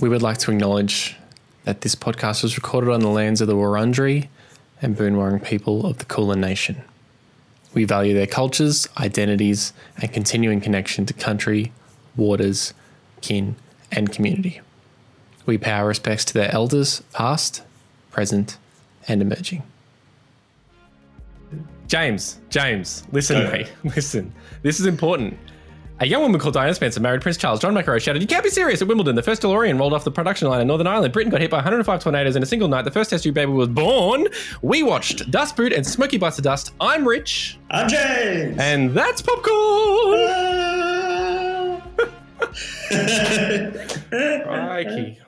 We would like to acknowledge that this podcast was recorded on the lands of the Wurundjeri and Boonwurrung people of the Kulin Nation. We value their cultures, identities, and continuing connection to country, waters, kin, and community. We pay our respects to their elders, past, present, and emerging. James, James, listen, Go. mate, listen. This is important. A young woman called Diana Spencer married Prince Charles. John McEnroe shouted, You can't be serious at Wimbledon. The first DeLorean rolled off the production line in Northern Ireland. Britain got hit by 105 tornadoes in a single night. The first test tube baby was born. We watched Das Boot and Smoky Bites of Dust. I'm Rich, I'm James. and that's popcorn. Crikey.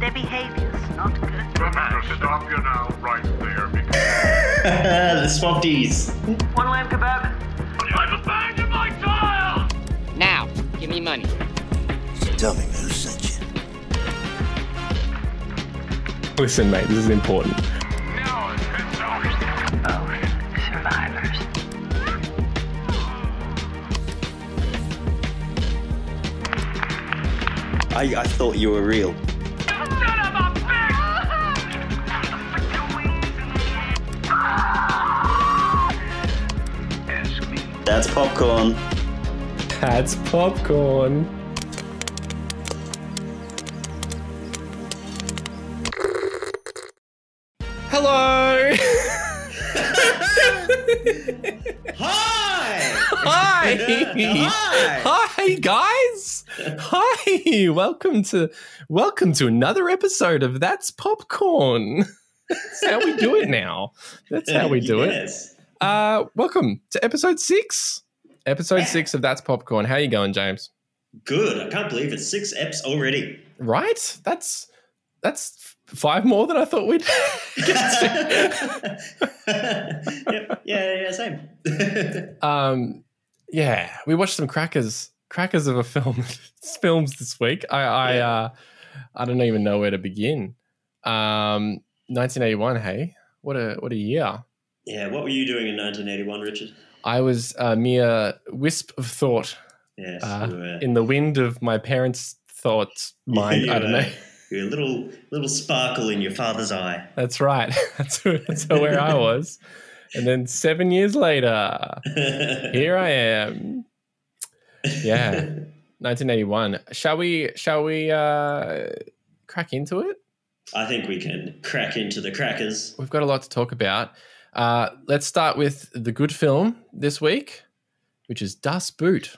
Their behavior's not good. Remember to stop you now, right there, because the Swapties. One lamb kebab. I've abandoned my child! Now, give me money. Tell me who sent you. Listen, mate, this is important. Now it's. Oh, survivors. I, I thought you were real. That's popcorn. That's popcorn. Hello. Hi. Hi. Hi. Hi guys. Hi. Welcome to welcome to another episode of That's Popcorn. That's how we do it now. That's how we do it. Uh welcome to episode 6. Episode 6 of That's Popcorn. How you going, James? Good. I can't believe it's six eps already. Right? That's that's five more than I thought we'd get yep. Yeah, yeah, same. Um, yeah, we watched some crackers, crackers of a film, films this week. I, I, Yeah. uh, I don't even know where to begin. Um, 1981. Hey, what a what a year! Yeah, what were you doing in 1981, Richard? I was a mere wisp of thought Yes, uh, in the wind of my parents' thoughts mind. I don't were- know. you were a little little sparkle in your father's eye. That's right. That's, that's where I was. And then seven years later, here I am. Yeah. 1981. Shall we? Shall we uh, crack into it? I think we can crack into the crackers. We've got a lot to talk about. Uh, let's start with the good film this week, which is Das Boot.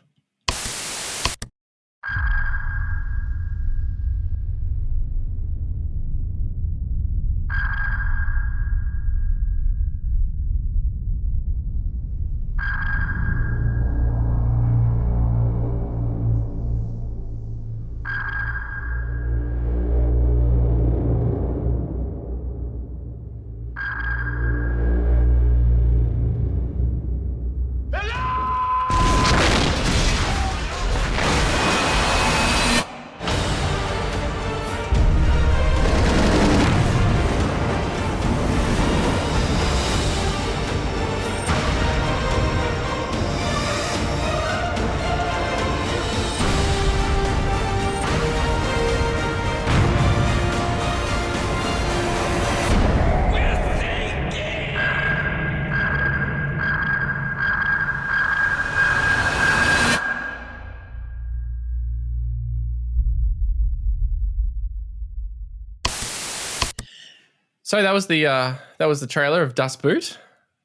So that was the uh, that was the trailer of Das Boot.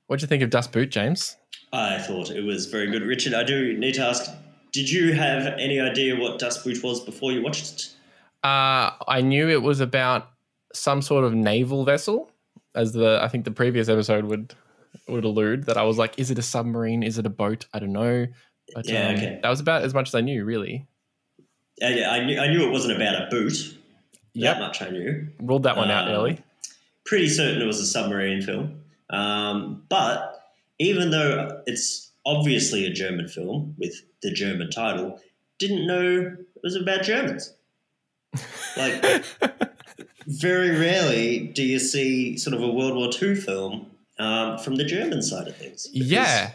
What'd you think of Das Boot, James? I thought it was very good. Richard, I do need to ask did you have any idea what Das Boot was before you watched it? Uh, I knew it was about some sort of naval vessel, as the I think the previous episode would would allude. That I was like, is it a submarine? Is it a boat? I don't know. But Yeah, um, okay. that was about as much as I knew, really. Uh, yeah, I knew, I knew it wasn't about a boot. Yep. That much I knew. Ruled that one out Um, early. Pretty certain it was a submarine film. Um, but even though it's obviously a German film with the German title, didn't know it was about Germans. Like, very rarely do you see sort of a World War II film um, from the German side of things. yeah,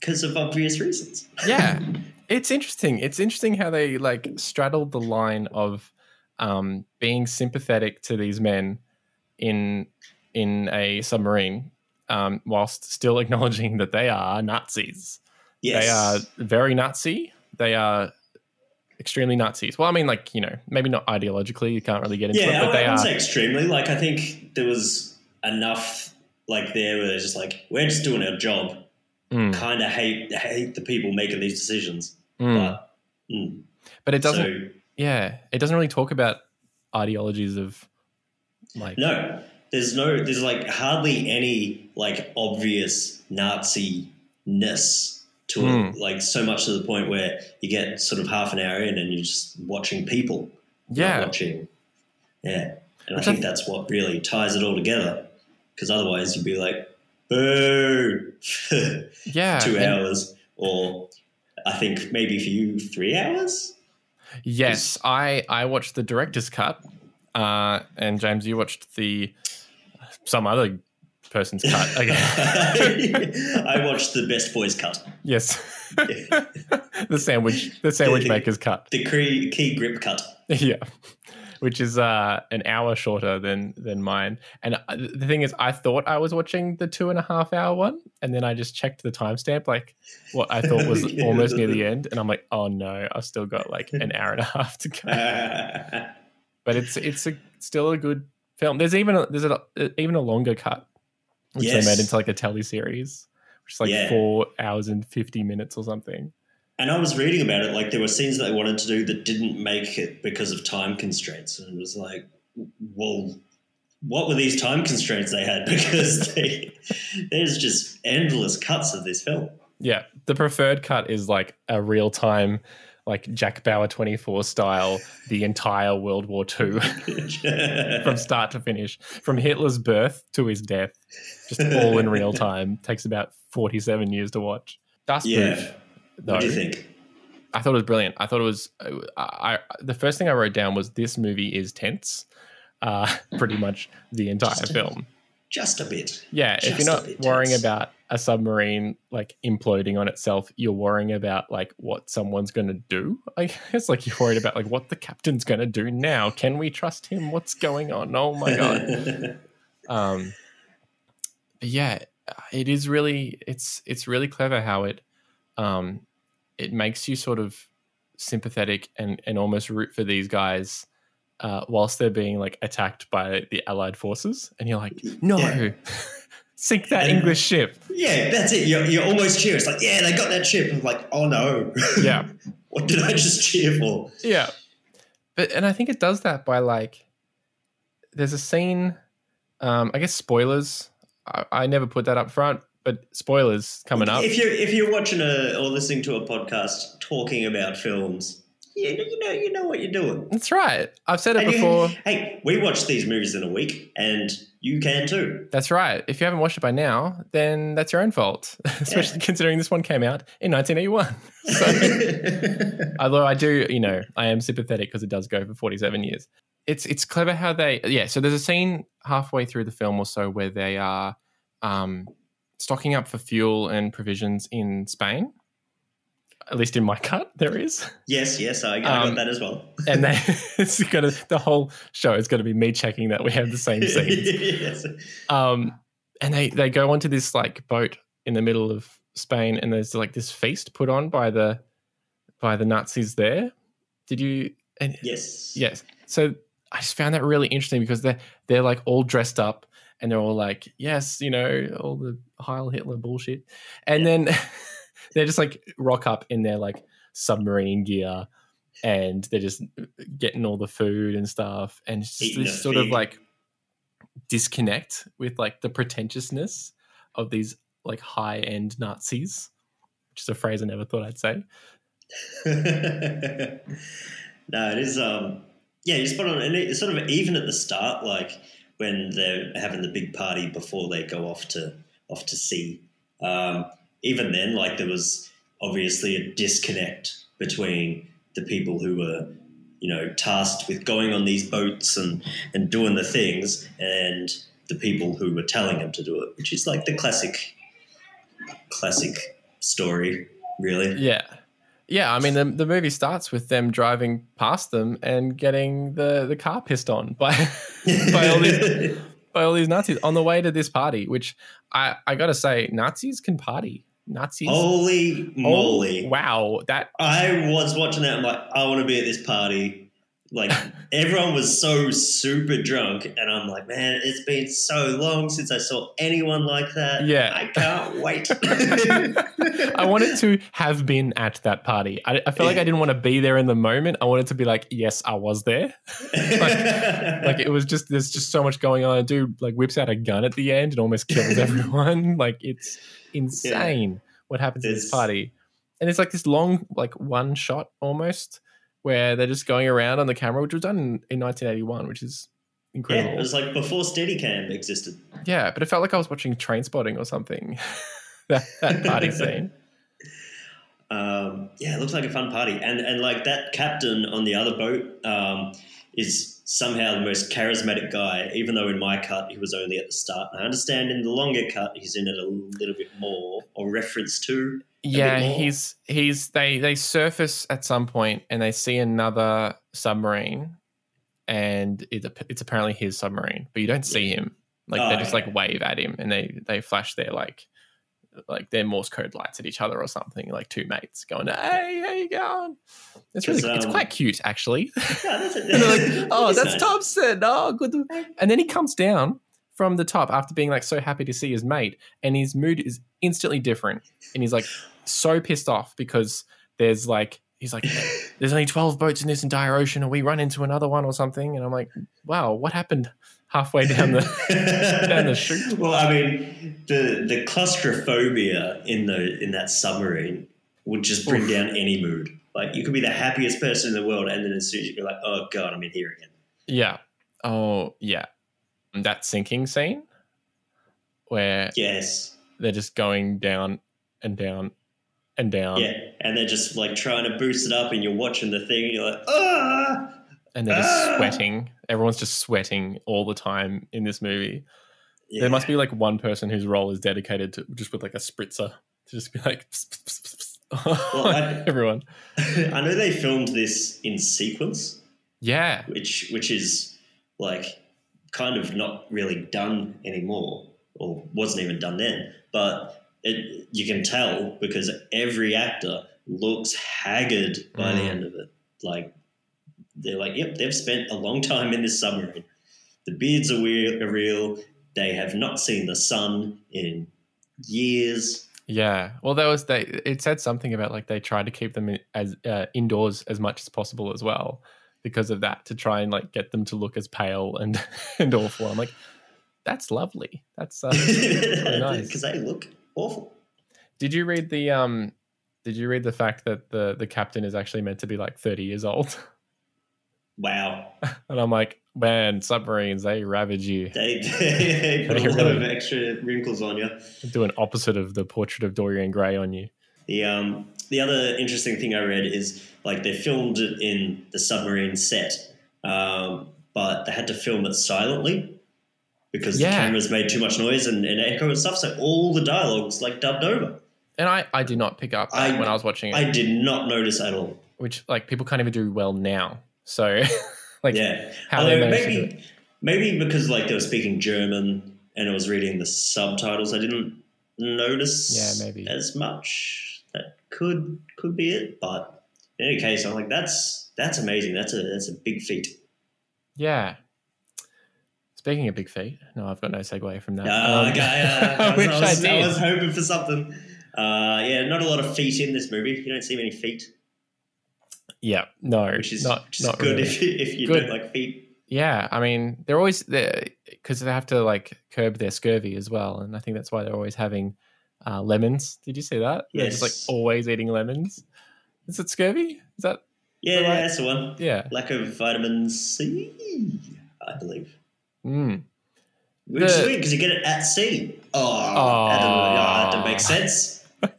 Because of obvious reasons. yeah. It's interesting. It's interesting how they like straddled the line of um, being sympathetic to these men in in a submarine, um, whilst still acknowledging that they are Nazis. Yes. They are very Nazi. They are extremely Nazis. Well, I mean, like you know, maybe not ideologically. You can't really get into Yeah, it, but I, they I are. say extremely. Like I think there was enough like there where they're just like we're just doing our job. Mm, Kind of hate hate the people making these decisions, mm. but mm, But it doesn't. so yeah, it doesn't really talk about ideologies of like. no, there's no there's like hardly any like obvious Nazi ness to Mm. it. Like so much to the point where you get sort of half an hour in and you're just watching people. Yeah, watching. Yeah, and Which I I think that's what really ties it all together. Because otherwise, you'd be like, "Boo!" yeah. two and- hours, or I think maybe for you three hours. Yes, I I watched the director's cut, uh, and James, you watched the some other person's cut. I watched the Best Boys cut, yes, the sandwich the sandwich maker's cut. the key, key grip cut. yeah, which is uh, an hour shorter than than mine. And uh, the thing is, I thought I was watching the two and a half hour one, and then I just checked the timestamp, like what I thought was almost near the end, and I'm like, oh no, I've still got like an hour and a half to go. But it's it's a, still a good film. There's even a, there's a, uh, even a longer cut, which Yes. they made into like a telly series, which is like Yeah. four hours and fifty minutes or something. and I was reading about it. Like there were scenes that they wanted to do that didn't make it because of time constraints, and it was like, well. What were these time constraints they had? Because they, there's just endless cuts of this film. Yeah, the preferred cut is like a real time, like Jack Bauer twenty four style, the entire World War II from start to finish, from Hitler's birth to his death, just all in real time. Takes about forty seven years to watch. Dust Yeah. Proof, what do you think? I thought it was brilliant. I thought it was. I, I the first thing I wrote down was this movie is tense, uh, pretty much the entire Just film. Just a bit. Yeah, if you're not worrying tense. about a submarine like imploding on itself, you're worrying about like what someone's going to do. I guess like you're worried about like what the captain's going to do now. Can we trust him? What's going on? Oh my god. um, but yeah, it is really it's it's really clever how it um it makes you sort of sympathetic and and almost root for these guys uh, whilst they're being like attacked by the allied forces and you're like no Yeah. sink that And- english ship Yeah, that's it. You're, you're almost cheering. It's like, yeah, they got that ship. I'm like, oh no. yeah what did I just cheer for? yeah but and i think it does that by like there's a scene um i guess spoilers i, I never put that up front but spoilers coming up If you're if you're watching a or listening to a podcast talking about films, you, you know you know what you're doing. that's right i've said it And you- before hey, we watch these movies in a week, and you can too. That's right. If you haven't watched it by now, then that's your own fault, especially considering this one came out in 1981. So, although I do, you know, I am sympathetic because it does go for 47 years. It's it's clever how they, yeah. So there's a scene halfway through the film or so where they are um, stocking up for fuel and provisions in Spain. At least in my cut, there is, yes, yes, I, I Um, got that as well. and they, it's gonna the whole show is gonna be me checking that we have the same scenes. yes. um and they they go onto this like boat in the middle of spain and there's like this feast put on by the by the nazis there did you and Yes. yes so i just found that really interesting because they're they're like all dressed up and they're all like yes you know all the heil hitler bullshit and then they just like rock up in their like submarine gear and they're just getting all the food and stuff and it's just Eating this sort of like disconnect with like the pretentiousness of these like high end Nazis, which is a phrase I never thought I'd say. no, it is. Um, yeah, you spot on, and it's sort of even at the start, like when they're having the big party before they go off to off to sea. Um, even then, like there was obviously a disconnect between the people who were, you know, tasked with going on these boats and and doing the things, and the people who were telling them to do it, which is like the classic, classic story, really. Yeah. Yeah, I mean the the movie starts with them driving past them and getting the the car pissed on by by all these by all these Nazis on the way to this party. Which I I gotta say, Nazis can party. Nazis. Holy Oh, moly! wow, that I was watching that. I'm like, I want to be at this party. Like everyone was so super drunk, and I'm like, man, it's been so long since I saw anyone like that. Yeah. I can't wait. I wanted to have been at that party. I, I felt like I didn't want to be there in the moment. I wanted to be like, yes, I was there. Like it was just there's just so much going on. A dude like whips out a gun at the end and almost kills everyone. like it's insane what happens at this party. And it's like this long, like one shot almost, where they're just going around on the camera, which was done in, in 1981, which is incredible. yeah, it was like before Steadicam existed. Yeah, but it felt like I was watching Trainspotting or something. that, that party scene. Um, yeah, it looks like a fun party, and and like that captain on the other boat um, is somehow the most charismatic guy. Even though in my cut he was only at the start. I understand in the longer cut he's in it a little bit more, or reference to. Yeah, he's he's they they surface at some point and they see another submarine, and it's it's apparently his submarine, but you don't see him. Like Oh, they just okay. like wave at him and they they flash their like like their Morse code lights at each other or something, like two mates going, "Hey, how you going?" It's really 'Cause, it's um, quite cute actually. Yeah, that's it. and like, "Oh, It's that's nice. Thomsen. Oh, good." And then he comes down from the top after being like so happy to see his mate, and his mood is instantly different, and he's like so pissed off because there's like he's like, "There's only twelve boats in this entire ocean, and we run into another one or something," and I'm like, "Wow, what happened halfway down the down the chute?" Well, I mean, the the claustrophobia in the in that submarine would just bring Oof. down any mood. Like you could be the happiest person in the world, and then as soon as you're like, "Oh God, I'm in here again." Yeah. Oh, yeah. That sinking scene where Yes, they're just going down and down and down. yeah, and they're just like trying to boost it up, and you're watching the thing, and you're like, "Ah!" and they're just Ah! sweating. Everyone's just sweating all the time in this movie. Yeah. There must be like one person whose role is dedicated to just with like a spritzer to just be like I- everyone. I know they filmed this in sequence, Yeah, which which is like kind of not really done anymore, or wasn't even done then. But it, you can tell because every actor looks haggard by the Mm. end of it. Like they're like, yep, they've spent a long time in this submarine. The beards are real. Are real. They have not seen the sun in years. yeah. Well, there was they. It said something about like they tried to keep them in, as uh, indoors as much as possible as well because of that to try and like get them to look as pale and and awful. I'm like, that's lovely. That's uh, nice. because they look awful. Did you read the um? Did you read the fact that the the captain is actually meant to be like thirty years old? Wow, And I'm like, man, submarines they ravage you. they, they put a They lot of extra wrinkles on you. Do an opposite of the portrait of Dorian Gray on you. The um, the other interesting thing I read is like they filmed it in the submarine set, um, but they had to film it silently because Yeah. the cameras made too much noise and, and echo and stuff. So all the dialogues like dubbed over. And I I did not pick up I- when I was watching it, I did not notice at all. which like people can't even do well now. So like yeah, how Although maybe maybe because like they were speaking German and I was reading the subtitles, I didn't notice. Yeah, maybe. as much. That could could be it, but in any case, I'm like that's that's amazing. That's a that's a big feat. Yeah. Speaking of big feet, no, I've got no segue from that. Uh, Um, okay, uh, I was, I I did. was hoping for something. Uh, yeah, not a lot of feet in this movie. You don't see many feet, yeah, no, which is, not which is not good really. if you, if you Good. don't like feet. Yeah, I mean, they're always there because they have to like curb their scurvy as well, and I think that's why they're always having uh, lemons. Did you see that? They're just like always eating lemons. Is it scurvy? Is that Yeah, Right. that's the one. yeah? Lack of vitamin C, I believe. Mm. Which is weird because you get it at sea. Oh, Aw. that, oh, that doesn't make sense.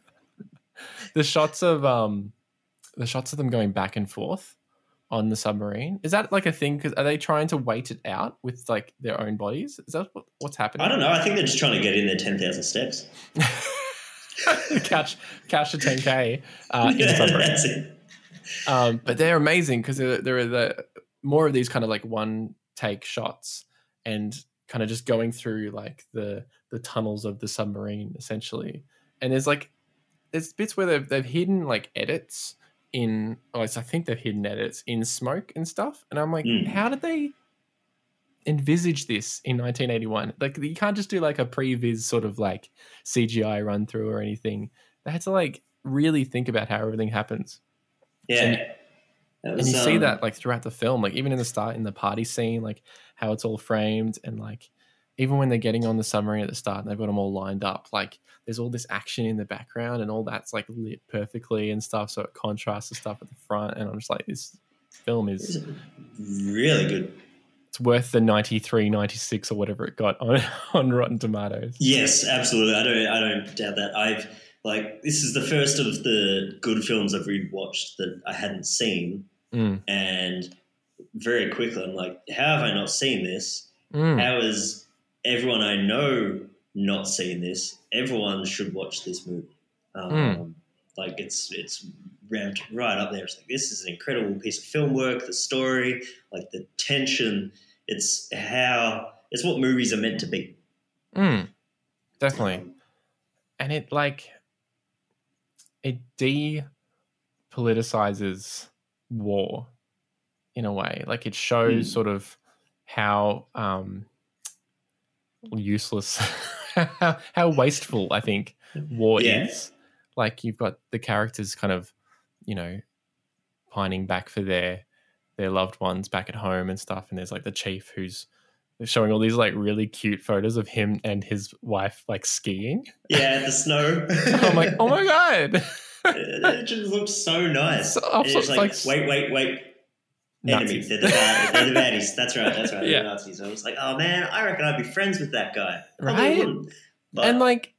The shots of um, the shots of them going back and forth on the submarine is that like a thing? Because are they trying to wait it out with like their own bodies? Is that what, what's happening? I don't know. I think they're just trying to get in their 10,000 steps. catch catch to 10k uh, in submarine. um, but they're amazing because there, there are the more of these kind of like one take shots and kind of just going through like the the tunnels of the submarine essentially and there's like there's bits where they've, they've hidden like edits in oh it's, i think they've hidden edits in smoke and stuff and i'm like Mm. how did they envisage this in 1981 like you can't just do like a previs sort of like cgi run through or anything they had to like really think about how everything happens Yeah. And- That and was, you see um, that like throughout the film like even in the start in the party scene like how it's all framed and like even when they're getting on the submarine at the start and they've got them all lined up like there's all this action in the background and all that's like lit perfectly and stuff so it contrasts the stuff at the front and i'm just like this film is really good. it's worth the 93 96 or whatever it got on on rotten tomatoes Yes, absolutely. I don't. I don't doubt that. I've like this is the first of the good films I've rewatched that I hadn't seen, Mm. and very quickly I'm like, how have I not seen this? Mm. How has everyone I know not seen this? Everyone should watch this movie. Um, Mm. Like it's it's ramped right up there. It's like this is an incredible piece of film work. The story, like the tension. It's how it's what movies are meant to be. Mm. definitely and it like it depoliticizes war in a way like it shows Mm. sort of how um useless how, how wasteful i think war Yeah. is like you've got the characters kind of you know pining back for their their loved ones back at home and stuff and there's like the chief who's showing all these like really cute photos of him and his wife like skiing Yeah, the snow. i'm like oh my god it just looks so nice. So- like, like- wait, wait, wait. Enemies. Nazis. They're the, bad, they're the baddies. That's right. That's right. Yeah. Nazis. I was like, oh man, I reckon I'd be friends with that guy. Probably Right? But and like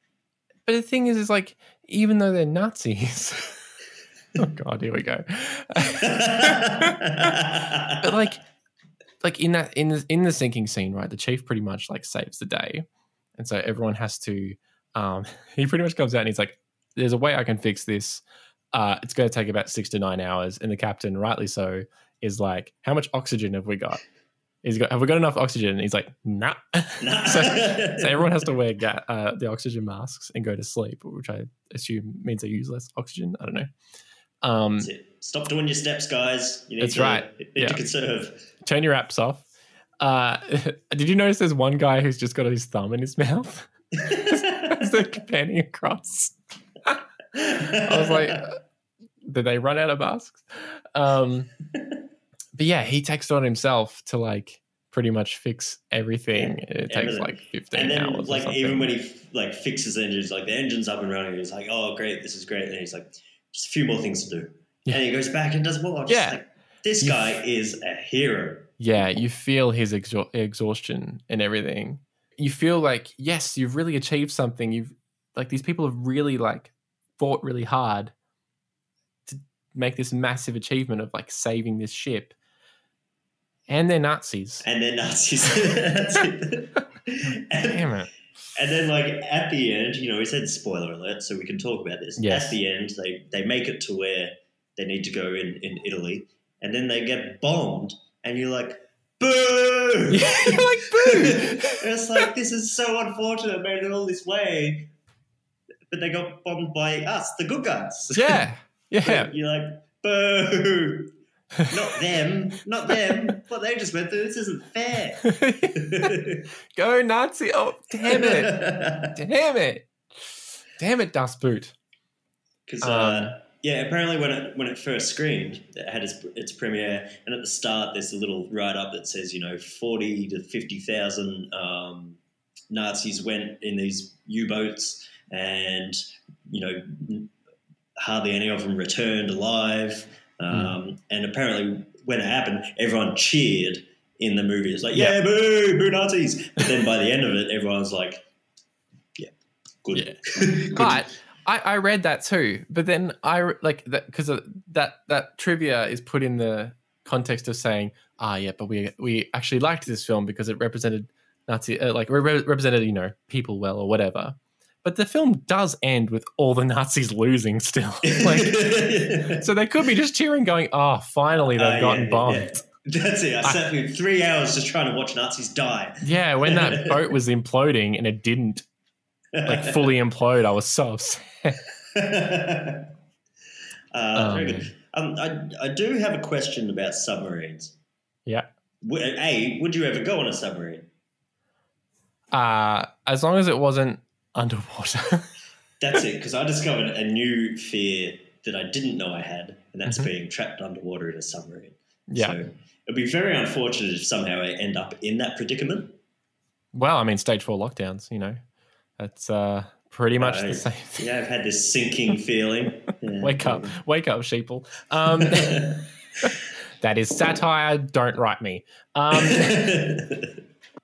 but the thing is is like even though they're nazis oh god here we go but like like in that in the in the sinking scene right the chief pretty much like saves the day and so everyone has to um he pretty much comes out and he's like there's a way i can fix this uh it's going to take about six to nine hours and the captain rightly so is like how much oxygen have we got he's got have we got enough oxygen and he's like nah Nah. so, so everyone has to wear ga- uh, the oxygen masks and go to sleep which i assume means they use less oxygen i don't know um Stop doing your steps, guys. You need That's to, right. need Yeah. to conserve. turn your apps off. Uh, did you notice there's one guy who's just got his thumb in his mouth as they're panning across? I was like, did they run out of masks? Um, but yeah, he takes it on himself to like pretty much fix everything. it takes like 15 and then, hours. like, even when he like fixes the engines, like the engine's up and running, he's like, "Oh, great, this is great." And he's like, "Just a few more things to do." Yeah. And he goes back and does more. Just Yeah. like, this You guy is a hero. yeah, you feel his exha- exhaustion and everything. You feel like, yes, you've really achieved something. You've like these people have really like fought really hard to make this massive achievement of like saving this ship. And they're Nazis. and then Nazis. And, Damn it. and then, like at the end, you know, we said spoiler alert, so we can talk about this. Yes. At the end, they they make it to where they need to go in in Italy, and then they get bombed, and you're like, boo! You're like, boo! it's like this is so unfortunate, made it all this way, but they got bombed by us, the good guys. Yeah. Yeah. You're like, boo! Not them, not them. What they just went through, this isn't fair. Go Nazi. Oh, damn it. Damn it. Damn it, Das Boot. Because Um, uh, yeah, apparently when it when it first screened, it had its, its premiere, and at the start there's a little write up that says you know forty to fifty thousand um, Nazis went in these U boats, and you know hardly any of them returned alive. Um, And apparently, when it happened, everyone cheered in the movie. It's like, yeah, Yeah. boo, boo Nazis. But then by the end of it, everyone's like, yeah, good. Yeah. good. But I, I read that too. But then I like that because that that trivia is put in the context of saying, ah, yeah, but we we actually liked this film because it represented Nazi, uh, like re- represented you know people well or whatever. But the film does end with all the Nazis losing still. like, so they could be just cheering, going, "Oh, finally they've Uh, gotten yeah, bombed." yeah. That's it. I sat through three hours just trying to watch Nazis die. Yeah, when that boat was imploding and it didn't like fully implode, I was so upset. uh, Um, very good. Um, I, I do have a question about submarines. Yeah. A, would you ever go on a submarine? Uh, as long as it wasn't underwater. That's it, because I discovered a new fear that I didn't know I had, and that's Mhm. being trapped underwater in a submarine. yeah. So it'd be very unfortunate if somehow I end up in that predicament. Well, I mean, stage four lockdowns. You know, that's uh, pretty much I- the same thing. Yeah, I've had this sinking feeling. Yeah. Wake up, wake up, sheeple. Um, that is satire. Don't write me. Um,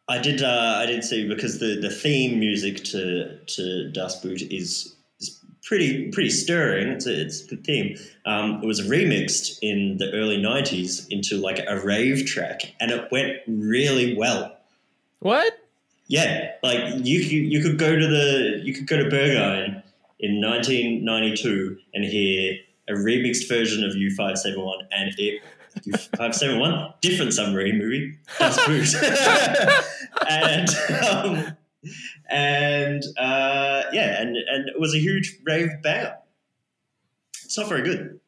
I did. Uh, I did see because the, the theme music to to Das Boot is, is pretty pretty stirring. It's a, it's a good theme. Um, it was remixed in the early '90s into like a rave track, and it went really well. what? Yeah, like you could, you could go to the you could go to Berghain in 1992 and hear a remixed version of U571 and it U571 different submarine movie Das Boot and um, and uh, yeah and and it was a huge rave banger. It's not very good.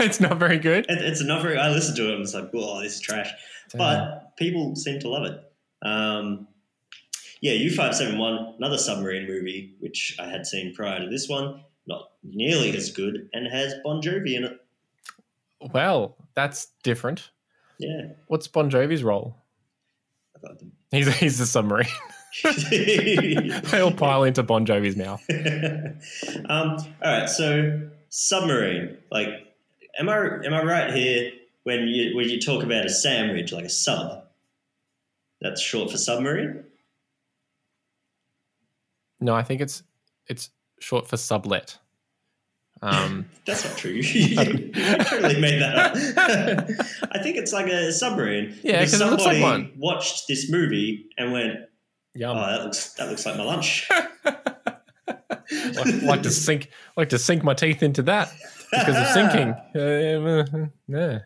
it's not very good. It, it's not very. I listened to it and it's like, oh, this is trash but people seem to love it. Um, yeah, U five seven one, another submarine movie which I had seen prior to this one, not nearly as good, and has Bon Jovi in it. well, that's different. Yeah, What's Bon Jovi's role? I. He's he's the submarine. they all pile into Bon Jovi's mouth. um, all right, so submarine. Like, am I am I right here when you when you talk about a sandwich like a sub? That's short for submarine. No, I think it's it's short for sublet. Um, That's not true. you totally made that up. I think it's like a submarine. Yeah, because 'cause it looks like somebody one. Watched this movie and went, "Oh, that looks that looks like my lunch." like, like to sink like to sink my teeth into that because of sinking. Uh, yeah.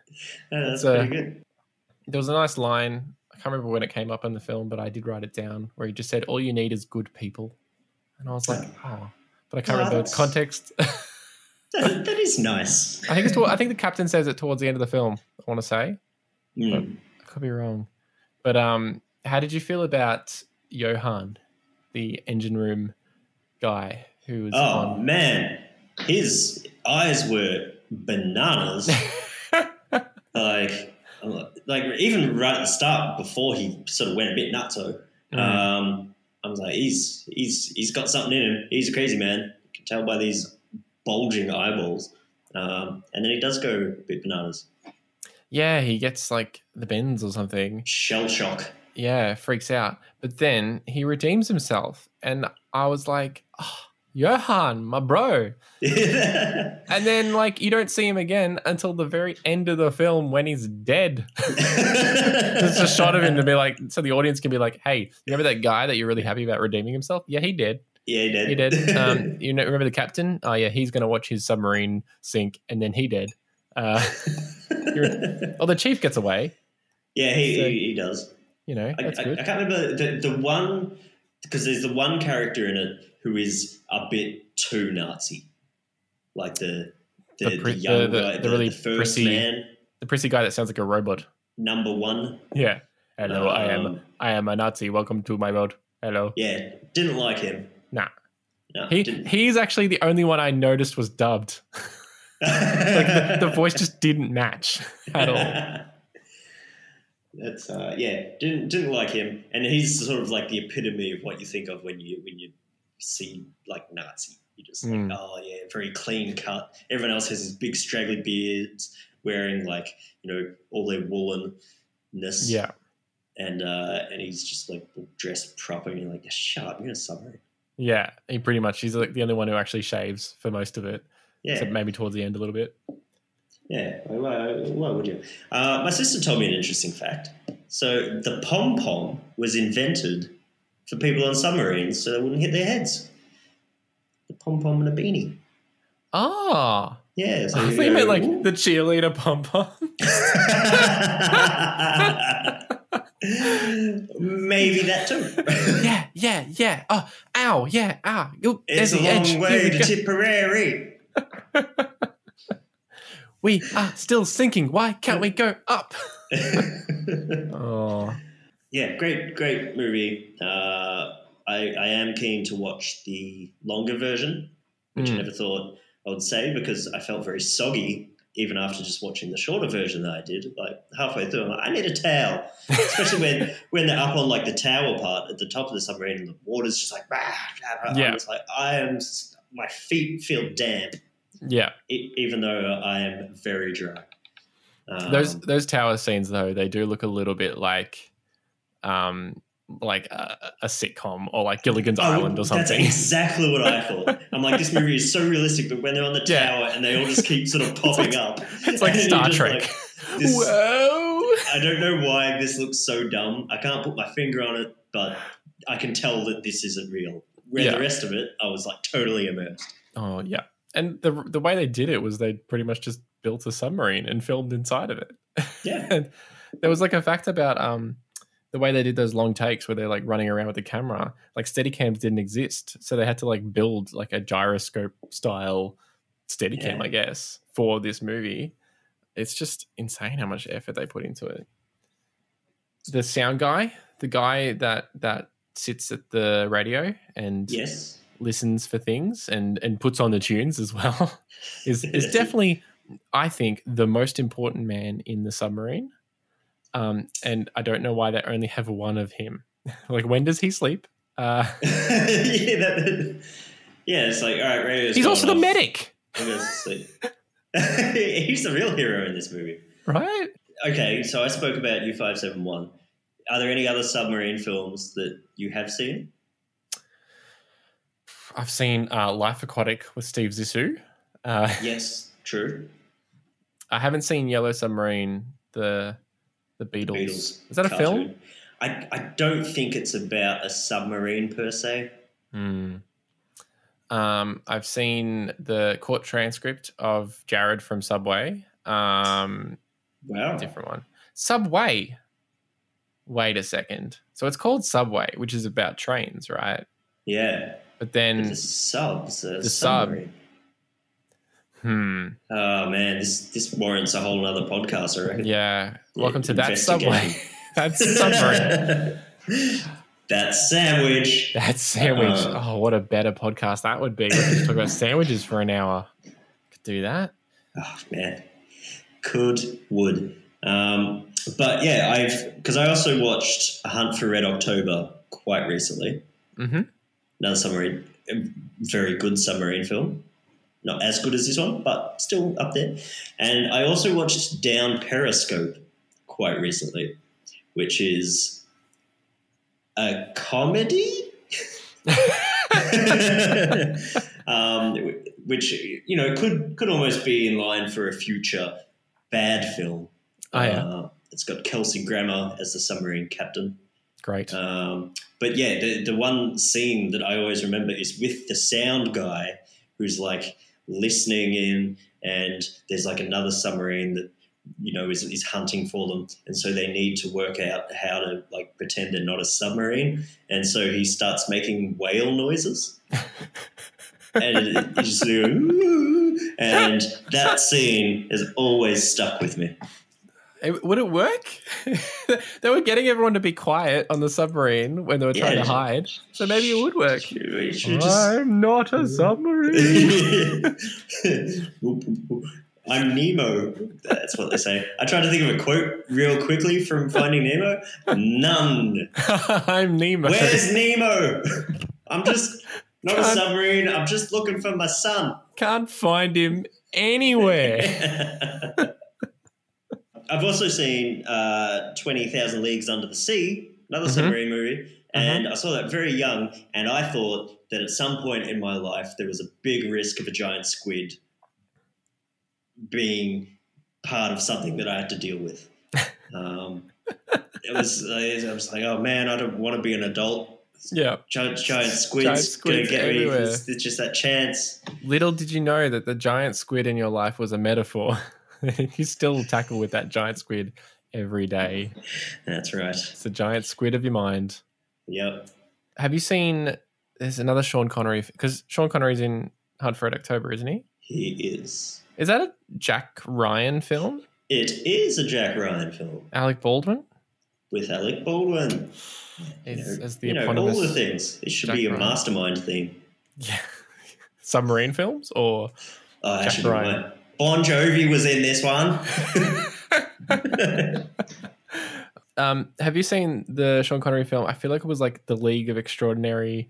Yeah, that's uh, pretty good. There was a nice line. I can't remember when it came up in the film, but I did write it down where he just said, "All you need is good people," and I was like, "Oh," but I can't Oh, remember the that's- context. That, that is nice. I think it's. I think the captain says it towards the end of the film. I want to say. Mm. I could be wrong, but um, how did you feel about Johan, the engine room guy who was Oh on? man, his eyes were bananas. like, like even right at the start, before he sort of went a bit nutso, Mm. um, I was like, he's he's he's got something in him. He's a crazy man. You can tell by these bulging eyeballs. Um, and then he does go a bit bananas. Yeah, he gets like the bends or something. Shell shock. Yeah, freaks out. But then he redeems himself, and I was like, oh, Johan, my bro. And then like you don't see him again until the very end of the film when he's dead. It's a shot of him to be like, so the audience can be like, "Hey, remember that guy that you're really happy about redeeming himself? Yeah, he did. Yeah, he did. He did. Um, you know, remember the captain? Oh yeah, he's gonna watch his submarine sink, and then he did. Uh, oh, the chief gets away. yeah, he, So- he, he does. You know, I, I. I can't remember the, the one because there's the one character in it who is a bit too Nazi, like the the, The the, young the- guy, the really the prissy- man, the prissy guy that sounds like a robot. number one. Yeah. Hello, I am. Um, I am a Nazi. Welcome to my world. Hello. Yeah, didn't like him. Nah. No, He didn't. he's actually the only one I noticed was dubbed. like the, the voice just didn't match at all. That's uh, yeah, didn't didn't like him, and he's sort of like the epitome of what you think of when you when you see like Nazi. You just Mm. like, oh yeah, very clean cut. Everyone else has these big straggly beards, wearing like you know all their woolenness. Yeah. and uh, and he's just like dressed proper, and you're like, shut up, you're in a submarine. Yeah. He pretty much he's like the only one who actually shaves for most of it. Yeah, Except maybe towards the end a little bit. Yeah, why, why would you? Uh, my sister told me an interesting fact. So the pom pom was invented for people on submarines so they wouldn't hit their heads. The pom pom and a beanie. Ah, Yeah, so I thought you meant like "Ooh." the cheerleader pom pom. Maybe that too. yeah, yeah, yeah. Oh, ow, yeah, ow. You'll, It's there's a the long edge. Way to go. Tipperary. We are still sinking. Why can't we go up? oh, yeah, great, great movie. Uh, I, I am keen to watch the longer version, which I Mm. never thought I would say because I felt very soggy even after just watching the shorter version that I did. Like halfway through, I'm like, I need a towel, especially when when they're up on like the tower part at the top of the submarine and the water's just like, bah, bah, bah. Yeah. Just like I am. My feet feel damp, yeah. e- even though I am very dry. Um, Those those tower scenes though, they do look a little bit like, um, like a, a sitcom or like Gilligan's Oh, Island or something. That's exactly what I thought. I'm like, this movie is so realistic, but when they're on the Yeah. tower and they all just keep sort of popping up, It's like and you're Star Trek. like, this- Whoa! I don't know why this looks so dumb. I can't put my finger on it, but I can tell that this isn't real. Where Yeah. the rest of it, I was like totally immersed. Oh yeah, and the the way they did it was they pretty much just built a submarine and filmed inside of it. Yeah. and there was like a fact about um the way they did those long takes where they're like running around with the camera. Like Steadicams didn't exist, so they had to like build like a gyroscope style Steadicam, Yeah. I guess, for this movie. It's just insane how much effort they put into it. The sound guy, the guy that that sits at the radio and Yes. listens for things and and puts on the tunes as well is is definitely I think the most important man in the submarine. Um, and I don't know why they only have one of him. like when does he sleep? Uh, yeah, that, yeah, it's like, all right, radio's he's also the medic, I'm gonna sleep. he's the real hero in this movie. right? Okay, so I spoke about U571. Are there any other submarine films that you have seen? I've seen uh, Life Aquatic with Steve Zissou. Uh, Yes, true. I haven't seen Yellow Submarine, the the Beatles. Beatles. Is that a film? I, I don't think it's about a submarine per se. Hmm. Um, I've seen the court transcript of Jared from Subway. Um, Wow. different one. Subway. Wait a second. So it's called Subway, which is about trains, right? Yeah. But then, the subs. The, the sub. Hmm, Oh man, this this warrants a whole other podcast, I reckon. yeah. Welcome to that. Subway. That's submarine. that sandwich. That sandwich. Uh. oh, what a better podcast that would be. We could talk about sandwiches for an hour. Could do that. Oh man, could would. Um, but yeah, I've because I also watched A Hunt for Red October quite recently. hmm Another submarine, very good submarine film. Not as good as this one, but still up there. And I also watched Down Periscope quite recently, which is a comedy. um, which you know could could almost be in line for a future bad film. Oh, yeah. Uh, it's got Kelsey Grammer as the submarine captain. Great. Um, but yeah, the, the one scene that I always remember is with the sound guy who's like listening in, and there's like another submarine that you know is, is hunting for them, and so they need to work out how to like pretend they're not a submarine, and so he starts making whale noises. and it, it just and that scene has always stuck with me. It- would it work? they were getting everyone to be quiet on the submarine when they were trying Yeah. to hide. So maybe it would work. We should just- I'm not a submarine. I'm Nemo. That's what they say. I tried to think of a quote real quickly from Finding Nemo. None. I'm Nemo. Where's Nemo? I'm just not a Can't- submarine. I'm just looking for my son. Can't find him anywhere. I've also seen uh, 20,000 Leagues Under the Sea, another Mhm. submarine movie, and I saw that very young, and I thought that at some point in my life there was a big risk of a giant squid being part of something that I had to deal with. Um, it was, I was like, oh man, I don't want to be an adult Yeah. giant, giant squids, Giant squids get me. everywhere. It's, it's just that chance. Little did you know that the giant squid in your life was a metaphor. you still tackle with that giant squid every day. That's right. It's the giant squid of your mind. Yep. Have you seen? There's another Sean Connery because Sean Connery's in Hunt for Red October, isn't he? He is. Is that a Jack Ryan film? It is a Jack Ryan film Alec Baldwin with Alec Baldwin. is as the you know, all the things. It should Jack be a Ryan. mastermind theme. Yeah. submarine films or Oh, Jack actually, Ryan. Bon Jovi was in this one. um, have you seen the Sean Connery film? I feel like it was like the League of Extraordinary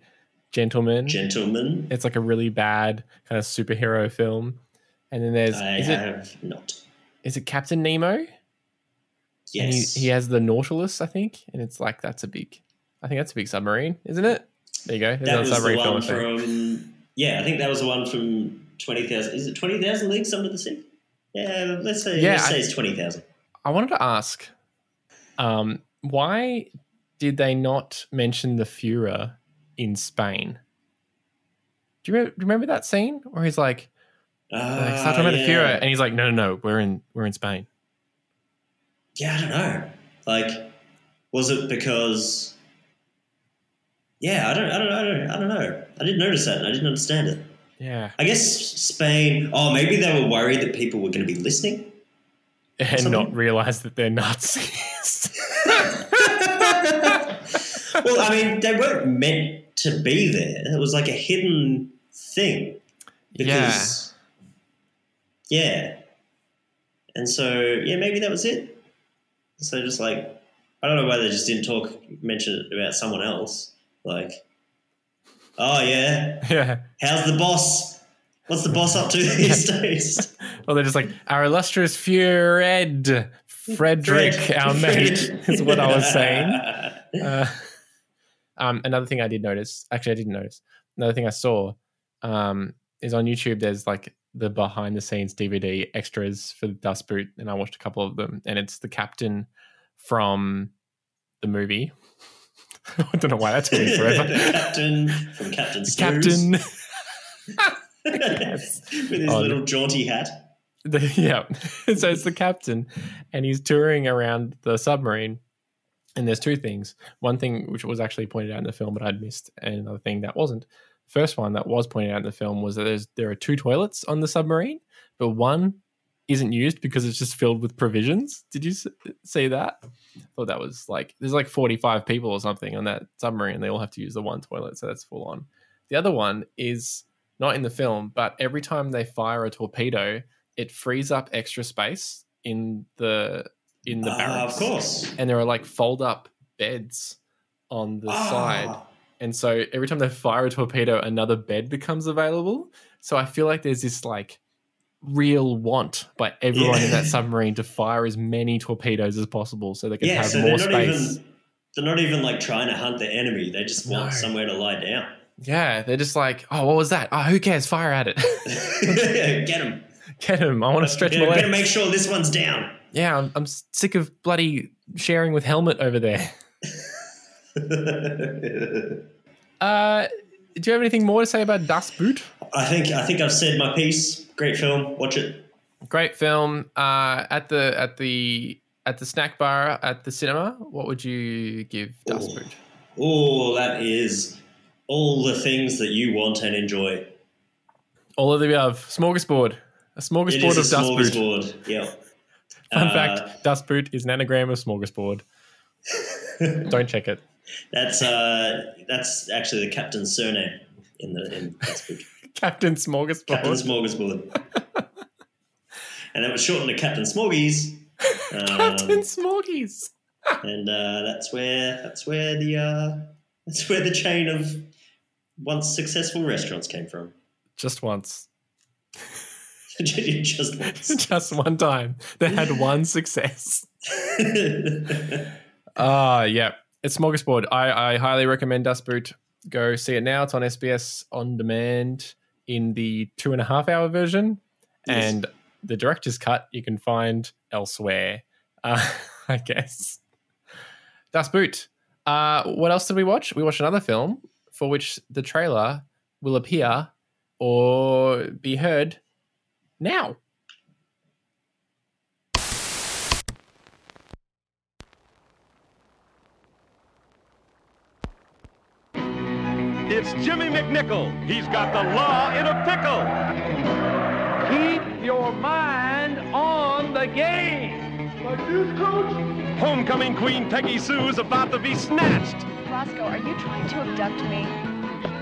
Gentlemen. Gentlemen. it's like a really bad kind of superhero film. And then there's I is it have not. is it Captain Nemo? Yes. he, he has the Nautilus, I think, and it's like that's a big, I think that's a big submarine, isn't it? There you go. There's that was the one from. Yeah, I think that was the one from 20,000. Is it 20,000 Leagues Under the Sea? Yeah, let's say, Yeah, let's I- say it's 20,000. I wanted to ask, um, why did they not mention the Führer in Spain? Do you, re- remember that scene where he's like, like Ah, start talking about yeah. the Führer, and he's like, no, no, no, we're in we're in Spain. Yeah, I don't know. Like, was it because? Yeah, I don't, I don't, I don't, I don't know. I didn't notice that, and I didn't understand it. Yeah, I guess Spain. Oh, maybe they were worried that people were going to be listening. and not realize that they're Nazis. well, I mean, they weren't meant to be there. It was like a hidden thing. Because, yeah. And so, yeah, maybe that was it. So just like, I don't know why they just didn't talk, mention it about someone else. Like, oh yeah, yeah. how's the boss? What's the boss up to these days? Well, they're just like our illustrious Fred, Frederick, Fred. our mate, is what I was saying. Uh, um, another thing I did notice, actually, I didn't notice. Another thing I saw um, is on YouTube. There's like the behind the scenes DVD extras for Das Boot, and I watched a couple of them, and it's the captain from the movie. I don't know why that took me forever. captain from Captain captain. With his Oh, little jaunty hat. The, yeah. so it's the captain, and he's touring around the submarine. And there's two things. One thing which was actually pointed out in the film, but I'd missed, and another thing that wasn't. First one that was pointed out in the film was that there's there are two toilets on the submarine, but one isn't used because it's just filled with provisions. Did you see that? I thought that was like there's like 45 people or something on that submarine. And they all have to use the one toilet, so that's full on. The other one is not in the film, but every time they fire a torpedo, it frees up extra space in the in the Ah, barracks. of course. And there are like fold up beds on the side. Ah, And so every time they fire a torpedo, another bed becomes available. So I feel like there's this like real want by everyone in that submarine to fire as many torpedoes as possible so they can Yeah, have so more they're not space. even they're not even like trying to hunt the enemy. They just want No. somewhere to lie down. Yeah, they're just like, oh, what was that? Oh, who cares? Fire at it. Get him. Get him. I want to stretch my Better, legs. better make sure this one's down. Yeah, I'm, I'm sick of bloody sharing with Helmet over there. Uh, do you have anything more to say about Das Boot? I think I think I've said my piece. Great film. Watch it. Great film. Uh, at the at the at the snack bar at the cinema, what would you give Das Oh, that is all the things that you want and enjoy. All of the above. Smorgasbord. A It smorgasbord of is a smorgasbord. Yeah. Fun Uh, fact: Das Boot is an anagram of smorgasbord. Don't check it. That's uh, that's actually the captain's surname in the in book. Captain Smorgasbord. Captain Smorgasbord. and it was shortened to Captain Smorgies. Um, Captain Smorgies. and uh, that's where that's where the uh, that's where the chain of once successful restaurants came from. Just once. Just once. Just one time. They had one success. Ah, yeah. It's Smorgasbord. I, I highly recommend Das Boot. Go see it now. It's on SBS on demand in the two and a half hour version. Yes. And the director's cut you can find elsewhere, uh, I guess. Das Boot. Uh, what else did we watch? We watched another film for which the trailer will appear or be heard now. Jimmy McNichol. He's got the law in a pickle. Keep your mind on the game. Like this, coach? Homecoming Queen Peggy Sue's about to be snatched. Roscoe, are you trying to abduct me?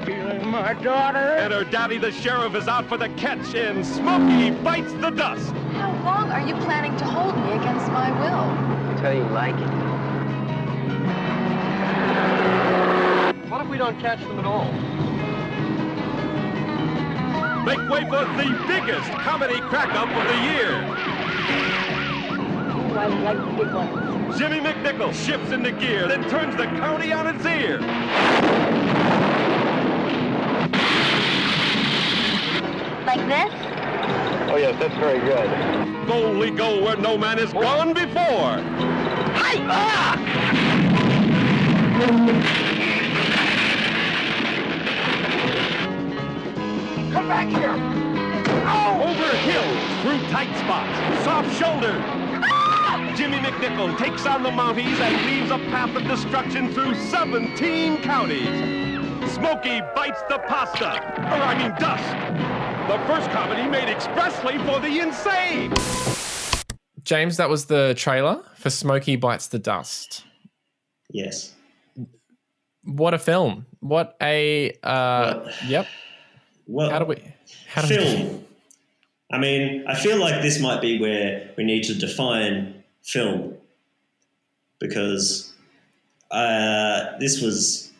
Feeling my daughter. And her daddy, the sheriff, is out for the catch, and Smokey bites the dust. How long are you planning to hold me against my will? Until you like it. What if we don't catch them at all? Make way for the biggest comedy crack-up of the year. I like the big one. Jimmy McNichol shifts into gear, then turns the county on its ear. Like this? Oh, yes, that's very good. Boldly go where no man has gone before. Come back here! Over hills, through tight spots, soft shoulders. Jimmy McNichol takes on the Mounties and leaves a path of destruction through 17 counties. Smokey bites the pasta, or I mean dust. The first comedy made expressly for the insane. James, that was the trailer for Smokey Bites the Dust. Yes. What a film. What a uh What? yep. Well, How do we how do we film. I mean, I feel like this might be where we need to define film because uh, this was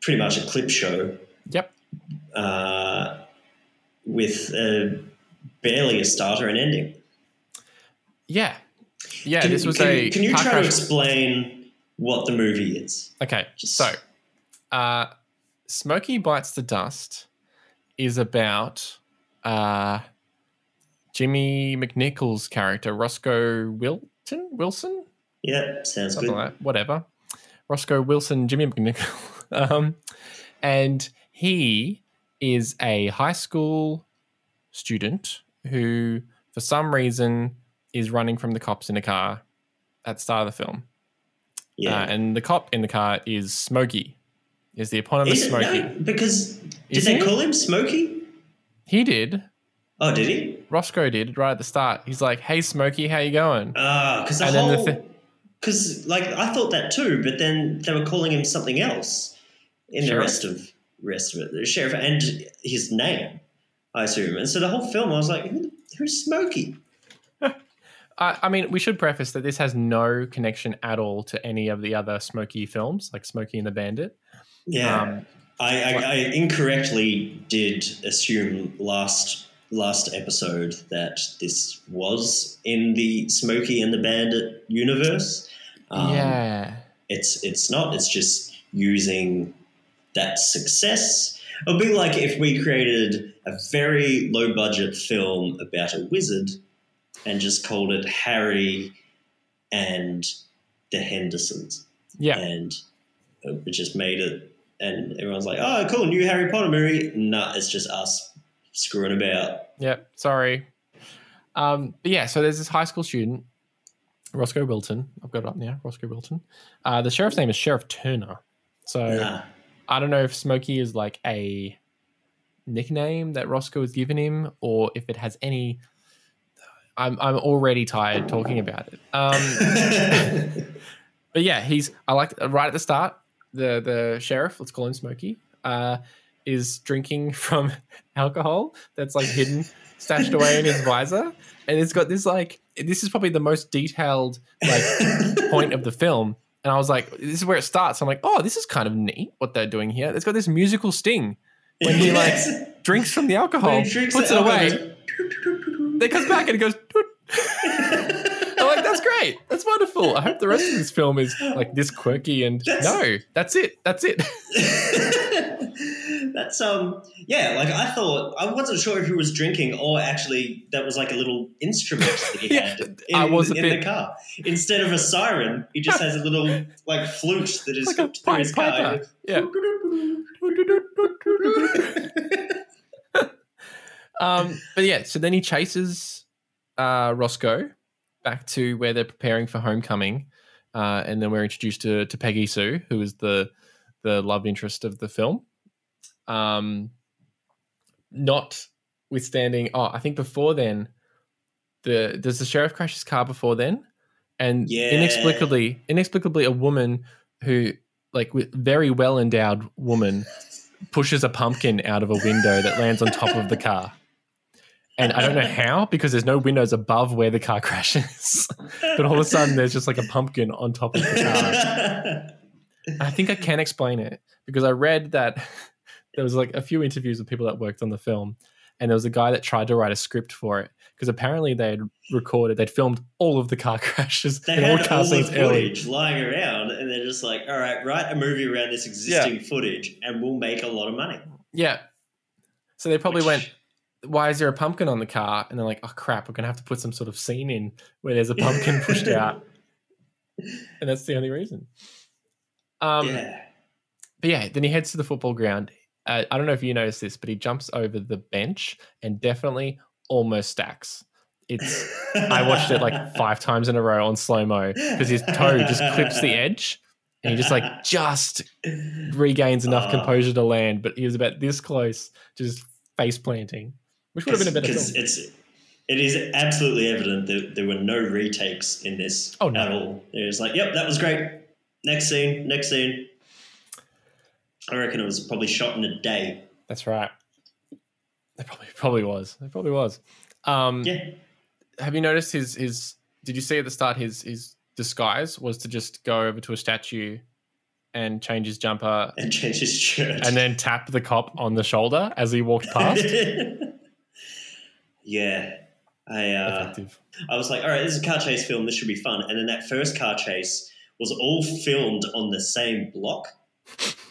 pretty much a clip show Yep. uh, with uh, barely a starter and ending. Yeah. Yeah, Can, this was can, a Can you try to explain what the movie is? Okay, Just- so uh, Smokey Bites the Dust is about uh, Jimmy McNichol's character, Roscoe Wilton? Wilson? Yeah, sounds Something good. like. Whatever. Roscoe Wilson, Jimmy McNichol. um, and he is a high school student who, for some reason, is running from the cops in a car at the start of the film. Yeah. Uh, and the cop in the car is Smokey. Is the eponymous Is it- Smokey? no, because did Is they he? call him Smokey? He did. Oh, did he? Roscoe did right at the start. He's like, "Hey, Smokey, how you going?" Ah, because the And whole because like I thought that too, but then they were calling him something else in the rest of rest of it, the sheriff and his name, I assume. And so the whole film, I was like, Who, who's Smokey? I, I mean, we should preface that this has no connection at all to any of the other Smokey films, like Smokey and the Bandit. Yeah, Um, I, I, I incorrectly did assume last last episode that this was in the Smokey and the Bandit universe. Um, yeah, it's it's not. It's just using that success. It would be like if we created a very low budget film about a wizard and just called it Harry and the Hendersons, yeah, and we just made it. And everyone's like, "Oh, cool, new Harry Potter movie." Nah, it's just us screwing about. Yep, Sorry. Um, but yeah, so there's this high school student, Roscoe Wilton. I've got it up now. Roscoe Wilton. Uh, the sheriff's name is Sheriff Turner. So Nah. I don't know if Smokey is like a nickname that Roscoe has given him, or if it has any. I'm I'm already tired talking about it. Um, but yeah, he's I like right at the start. The the sheriff, let's call him Smokey, uh, is drinking from alcohol that's like hidden, stashed away in his visor, and it's got this like this is probably the most detailed like point of the film. And I was like, this is where it starts. I'm like, oh, this is kind of neat what they're doing here. It's got this musical sting when he like drinks from the alcohol, puts the it away, alcohol, then it comes back and it goes. "Toot." I'm like, that's great. That's wonderful. I hope the rest of this film is like this quirky and That's- no, that's it. That's it. That's um yeah, like I thought I wasn't sure if he was drinking or actually that was like a little instrument that he Yeah, had in, I was in bit- the car. Instead of a siren, he just has a little like flute that is Like hooked through his car. Yeah. um, but yeah, so then he chases uh, Roscoe back to where they're preparing for homecoming, uh, and then we're introduced to, to Peggy Sue, who is the the love interest of the film. Um, notwithstanding, oh, I think before then, the does the sheriff crash his car before then, and Yeah. inexplicably, inexplicably, a woman who like with very well endowed woman pushes a pumpkin out of a window that lands on top of the car. And I don't know how because there's no windows above where the car crashes. but all of a sudden there's just like a pumpkin on top of the car. I think I can explain it because I read that there was like a few interviews with people that worked on the film, and there was a guy that tried to write a script for it because apparently they had recorded, they'd filmed all of the car crashes They and all had car all the scenes early. footage lying around, and they're just like, "All right, write a movie around this existing footage, and we'll make a lot of money." Yeah. So they probably Which- went, why is there a pumpkin on the car? And they're like, oh crap, we're going to have to put some sort of scene in where there's a pumpkin pushed out. And that's the only reason. Um, yeah, But yeah, then he heads to the football ground. Uh, I don't know if you noticed this, but he jumps over the bench and definitely almost stacks. It's I watched it like five times in a row on slow mo because his toe just clips the edge and he just like just regains enough Oh. composure to land, but he was about this close to just face planting, which would have been a better because film. it's it is absolutely evident that there were no retakes in this Oh, no. at all. It was like, "Yep, that was great." Next scene, next scene. I reckon it was probably shot in a day. That's right. It probably probably was. It probably was. Um, Yeah, Have you noticed his his? Did you see at the start his his disguise was to just go over to a statue and change his jumper and change his shirt, and then tap the cop on the shoulder as he walked past. yeah, I uh, I was like, all right, this is a car chase film. This should be fun. And then that first car chase was all filmed on the same block.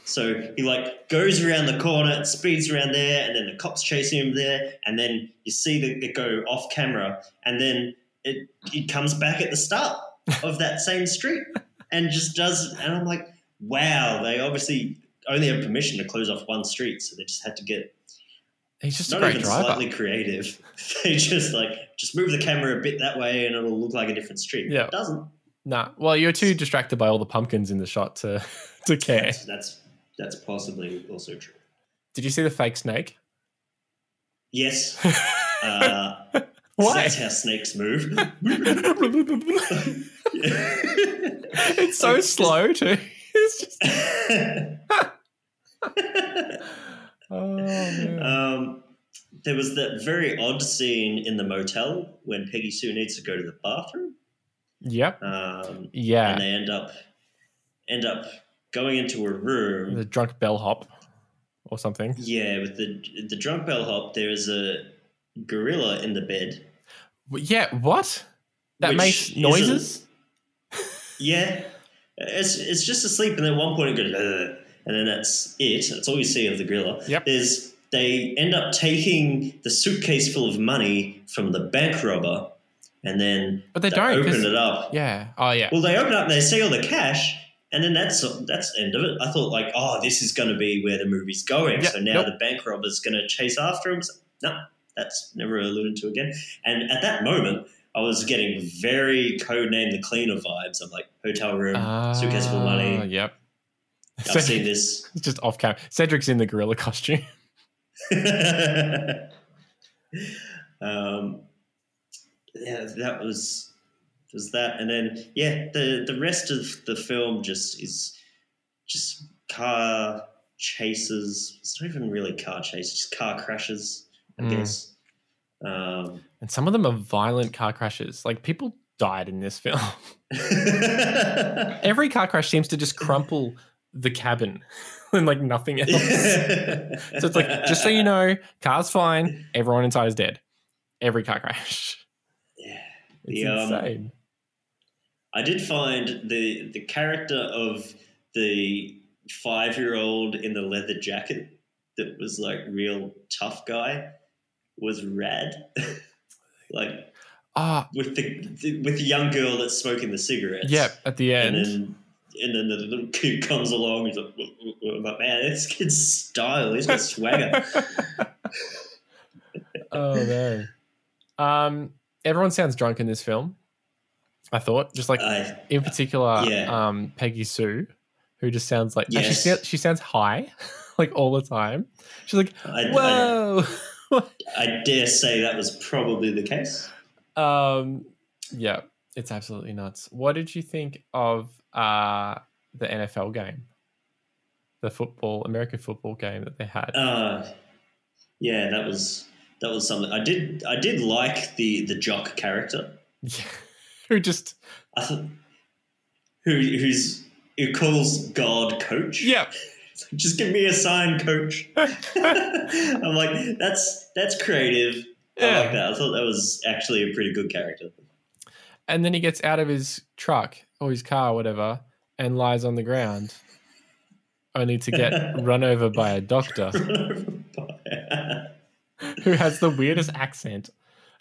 So he like goes around the corner, speeds around there, and then the cops chasing him there, and then you see the, it go off camera, and then it it comes back at the start of that same street and just does. And I'm like, wow, they obviously only have permission to close off one street, so they just had to get He's just a not great even driver. slightly creative. they just like just move the camera a bit that way, and it'll look like a different street. Yeah. it doesn't. Nah. Well, you're too distracted by all the pumpkins in the shot to to care. That's, that's that's possibly also true. Did you see the fake snake? Yes, uh, Why? that's how snakes move. it's so slow too. It's just oh um, there was that very odd scene in the motel when Peggy Sue needs to go to the bathroom, Yep. um, and they end up end up going into a room. The drunk bellhop or something. Yeah, with the the drunk bellhop, there is a gorilla in the bed. Yeah. What? That makes noises. Yeah, it's it's just asleep, and then at one point it goes, "Ugh," and then that's it. That's all you see of the gorilla. Yep. There's they end up taking the suitcase full of money from the bank robber, and then But they don't, open it up. Yeah. Oh yeah. Well, they open up and they see all the cash, and then that's that's the end of it. I thought like, oh, this is going to be where the movie's going. Yeah, so now nope. the bank robber's going to chase after him. So, no, that's never alluded to again. And at that moment, I was getting very codename the cleaner vibes of like hotel room, suitcase full of Ah, money. Yep. I've seen this. It's just off camera. Cedric's in the gorilla costume. um, yeah, that was was that, and then yeah, the the rest of the film just is just car chases. It's not even really car chases, just car crashes, I Mm. guess. Um, And some of them are violent car crashes. Like people died in this film. Every car crash seems to just crumple the cabin and like nothing else. so it's like, just so you know, car's fine. Everyone inside is dead. Every car crash. Yeah. It's The, um, insane. I did find the the character of the five year old in the leather jacket that was like real tough guy was rad. like Ah, with the with the young girl that's smoking the cigarettes. yeah. At the end, and then the little kid comes along. He's like, "I'm man, this kid's style. He's got swagger. oh man. Um, everyone sounds drunk in this film. I thought, just like I, in particular, Yeah. um, Peggy Sue, who just sounds like and she sounds she sounds high, like all the time. She's like, I, I, "Whoa." I dare say that was probably the case. um, yeah, it's absolutely nuts. What did you think of uh the NFL game, the football American football game that they had? Uh, yeah, that was that was something. I did I did like the the jock character. Yeah. who just I thought who who's who calls God coach. yeah, just give me a sign, coach. I'm like, that's that's creative. I Yeah. like that. I thought that was actually a pretty good character. and then he gets out of his truck or his car, or whatever, and lies on the ground, only to get run over by a doctor who has the weirdest accent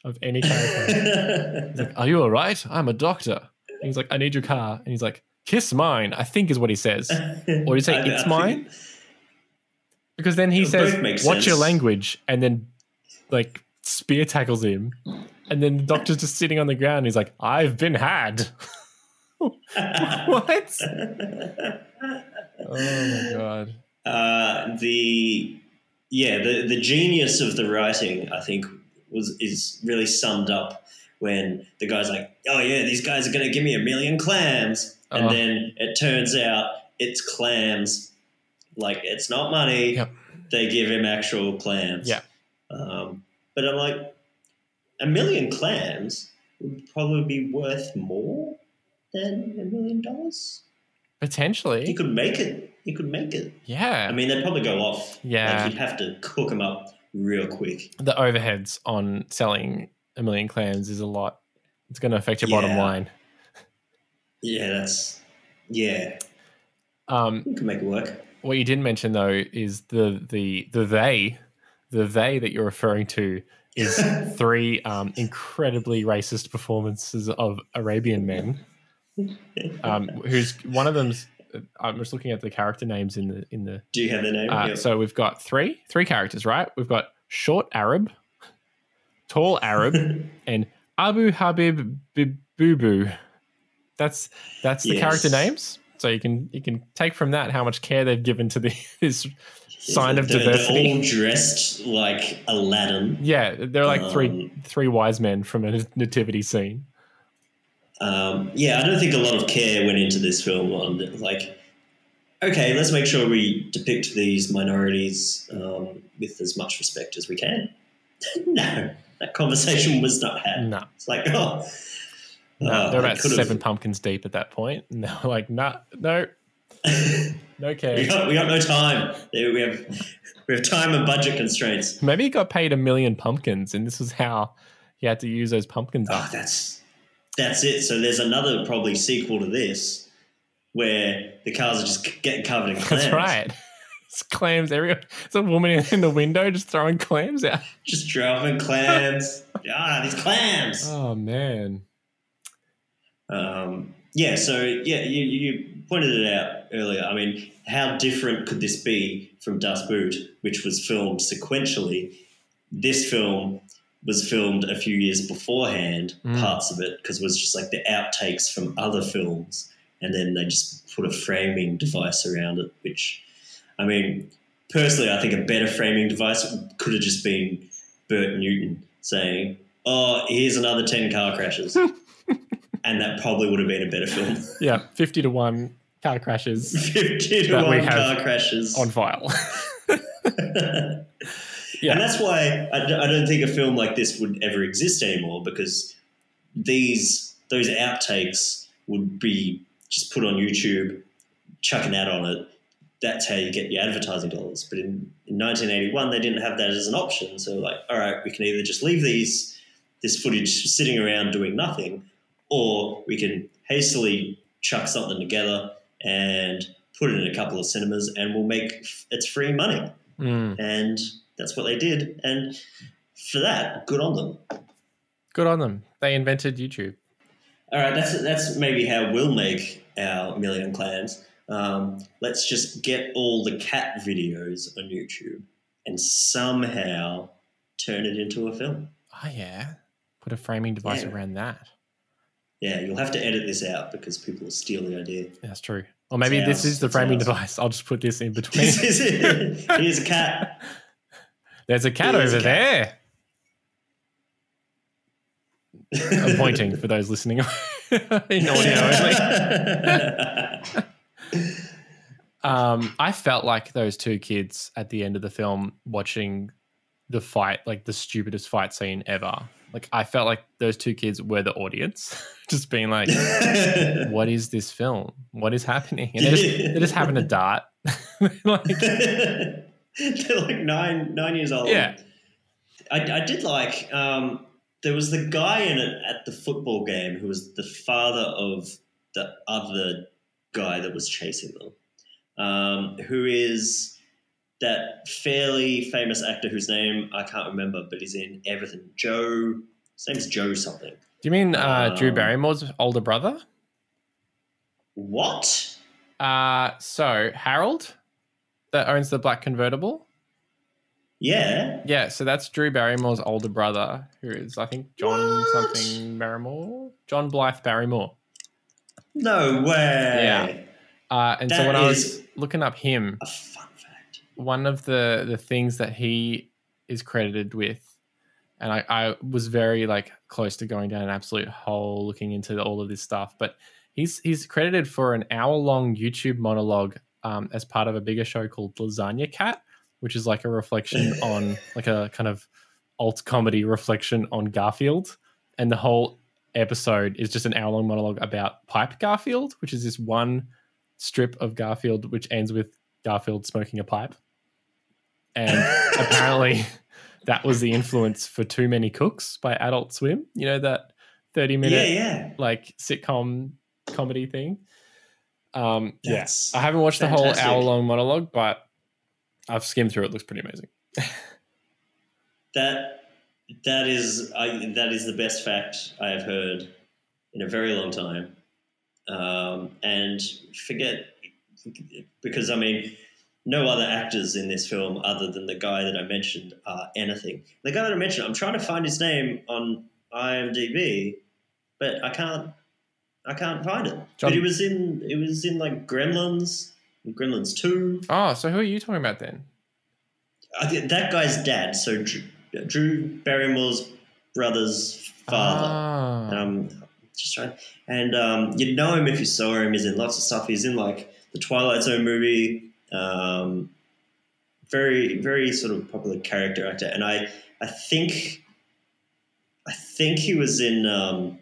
of any character. He's like, "Are you all right? I'm a doctor." And he's like, "I need your car," and he's like, "Kiss mine." I think is what he says, or he say, I- I "It's think- mine"? Because then he Both says, "Watch your language," and then like spear tackles him, and then the doctor's just sitting on the ground. He's like, "I've been had." what? Oh my god! Uh, the yeah, the the genius of the writing, I think, was is really summed up when the guy's like, "Oh yeah, these guys are going to give me a million clams," and Oh. then it turns out it's clams. Like it's not money. Yep. They give him actual clams. Yeah. Um, but I'm like, a million clams would probably be worth more than a million dollars. Potentially. He could make it. He could make it. yeah. I mean, they'd probably go off. Yeah. Like, you'd have to cook them up real quick. the overheads on selling a million clams is a lot. It's going to affect your bottom line. Yeah, that's. Yeah. Um, You can make it work. what you didn't mention though is the the the they, the they that you're referring to is three um, incredibly racist performances of Arabian men. Um, who's one of them's? I'm just looking at the character names in the in the. Do you have the name? Uh, Yeah. So we've got three three characters, right? We've got short Arab, tall Arab, and Abu Habib Bibubu. That's that's the Yes. character names. So you can you can take from that how much care they've given to the this sign of They're- diversity. They're all dressed like Aladdin. yeah, they're like three Um, three wise men from a nativity scene. Um, yeah, I don't think a lot of care went into this film on like, okay, let's make sure we depict these minorities um, with as much respect as we can. no, that conversation was not had. No, It's like, oh, no, oh, they're about seven pumpkins deep at that point, and they're like, nah, no, no we got we got no time. We have we have time and budget constraints. Maybe he got paid a million pumpkins, and this was how he had to use those pumpkins Oh, up. that's that's it. So there's another probably sequel to this where the cars are just getting covered in clams. That's right. It's clams everywhere. It's a woman in, the window just throwing clams out. Just dropping clams. ah, these clams. Oh man. Um, yeah, so yeah, you, you pointed it out earlier. I mean, how different could this be from Das Boot, which was filmed sequentially? This film was filmed a few years beforehand, Mm. parts of it, because it was just like the outtakes from other films, and then they just put a framing device around it, which, I mean, personally, I think a better framing device could have just been Bert Newton saying, Oh, here's another 10 car crashes and that probably would have been a better film. Yeah, fifty to one car crashes 50 to 1 car crashes. on file. And that's why I don't think a film like this would ever exist anymore because these those outtakes would be just put on YouTube, chuck an ad on it. That's how you get your advertising dollars. But in, in 1981, they didn't have that as an option. So, like, all right, we can either just leave these this footage sitting around doing nothing, or we can hastily chuck something together and put it in a couple of cinemas, and we'll make it's free money. Mm. and that's what they did. And for that, good on them. Good on them. They invented YouTube. All right, that's that's maybe how we'll make our million clans. Um, let's just get all the cat videos on YouTube and somehow turn it into a film. Oh yeah. Put a framing device Yeah. around that. Yeah, you'll have to edit this out because people will steal the idea. That's true. Or maybe It's this ours. is the framing device. I'll just put this in between. This is it. Here's a cat. There's a cat There's a over cat. there. I'm pointing for those listening in audio only. Um, I felt like those two kids at the end of the film watching the fight, like the stupidest fight scene ever. Like I felt like those two kids were the audience, just being like, "What is this film? What is happening?" And they're just, they're just having a dart. like, They're like nine nine years old. yeah, I, I did like um, there was the guy in it at the football game who was the father of the other guy that was chasing them, um, who is that fairly famous actor whose name I can't remember, but he's in everything. Joe, his name's Joe something. do you mean uh, Drew Um, Barrymore's older brother? What? Uh, so Harold, that owns the black convertible. Yeah. Yeah, so that's Drew Barrymore's older brother, who is I think John What? something Barrymore, John Blythe Barrymore. No way. Yeah. Uh, and so when I was looking up him, A fun fact. one of the the things that he is credited with, and I, I was very like close to going down an absolute hole looking into all of this stuff, but he's he's credited for an hour long YouTube monologue um, as part of a bigger show called Lasagna Cat, which is like a reflection on like a kind of alt comedy reflection on Garfield, and the whole episode is just an hour long monologue about Pipe Garfield, which is this one strip of Garfield which ends with Garfield smoking a pipe. And apparently that was the influence for Too Many Cooks by Adult Swim. You know that 30 minute Yeah, yeah. like sitcom comedy thing. Um yeah. I haven't watched the whole hour long monologue, but I've skimmed through it. it looks pretty amazing. That that is I, that is the best fact I have heard in a very long time. Um, and forget because I mean, no other actors in this film other than the guy that I mentioned are anything. The guy that I mentioned, I'm trying to find his name on IMDb, but I can't. I can't find it. John- But he was in. It was in like Gremlins, Gremlins Two. Oh, so who are you talking about then? I think that guy's dad. So Drew, Drew Barrymore's brother's father. Ah. Um, just trying, and um, you'd know him if you saw him. He's in lots of stuff. He's in like the Twilight Zone movie. Um, very, very sort of popular character actor, and I, I think, I think he was in um,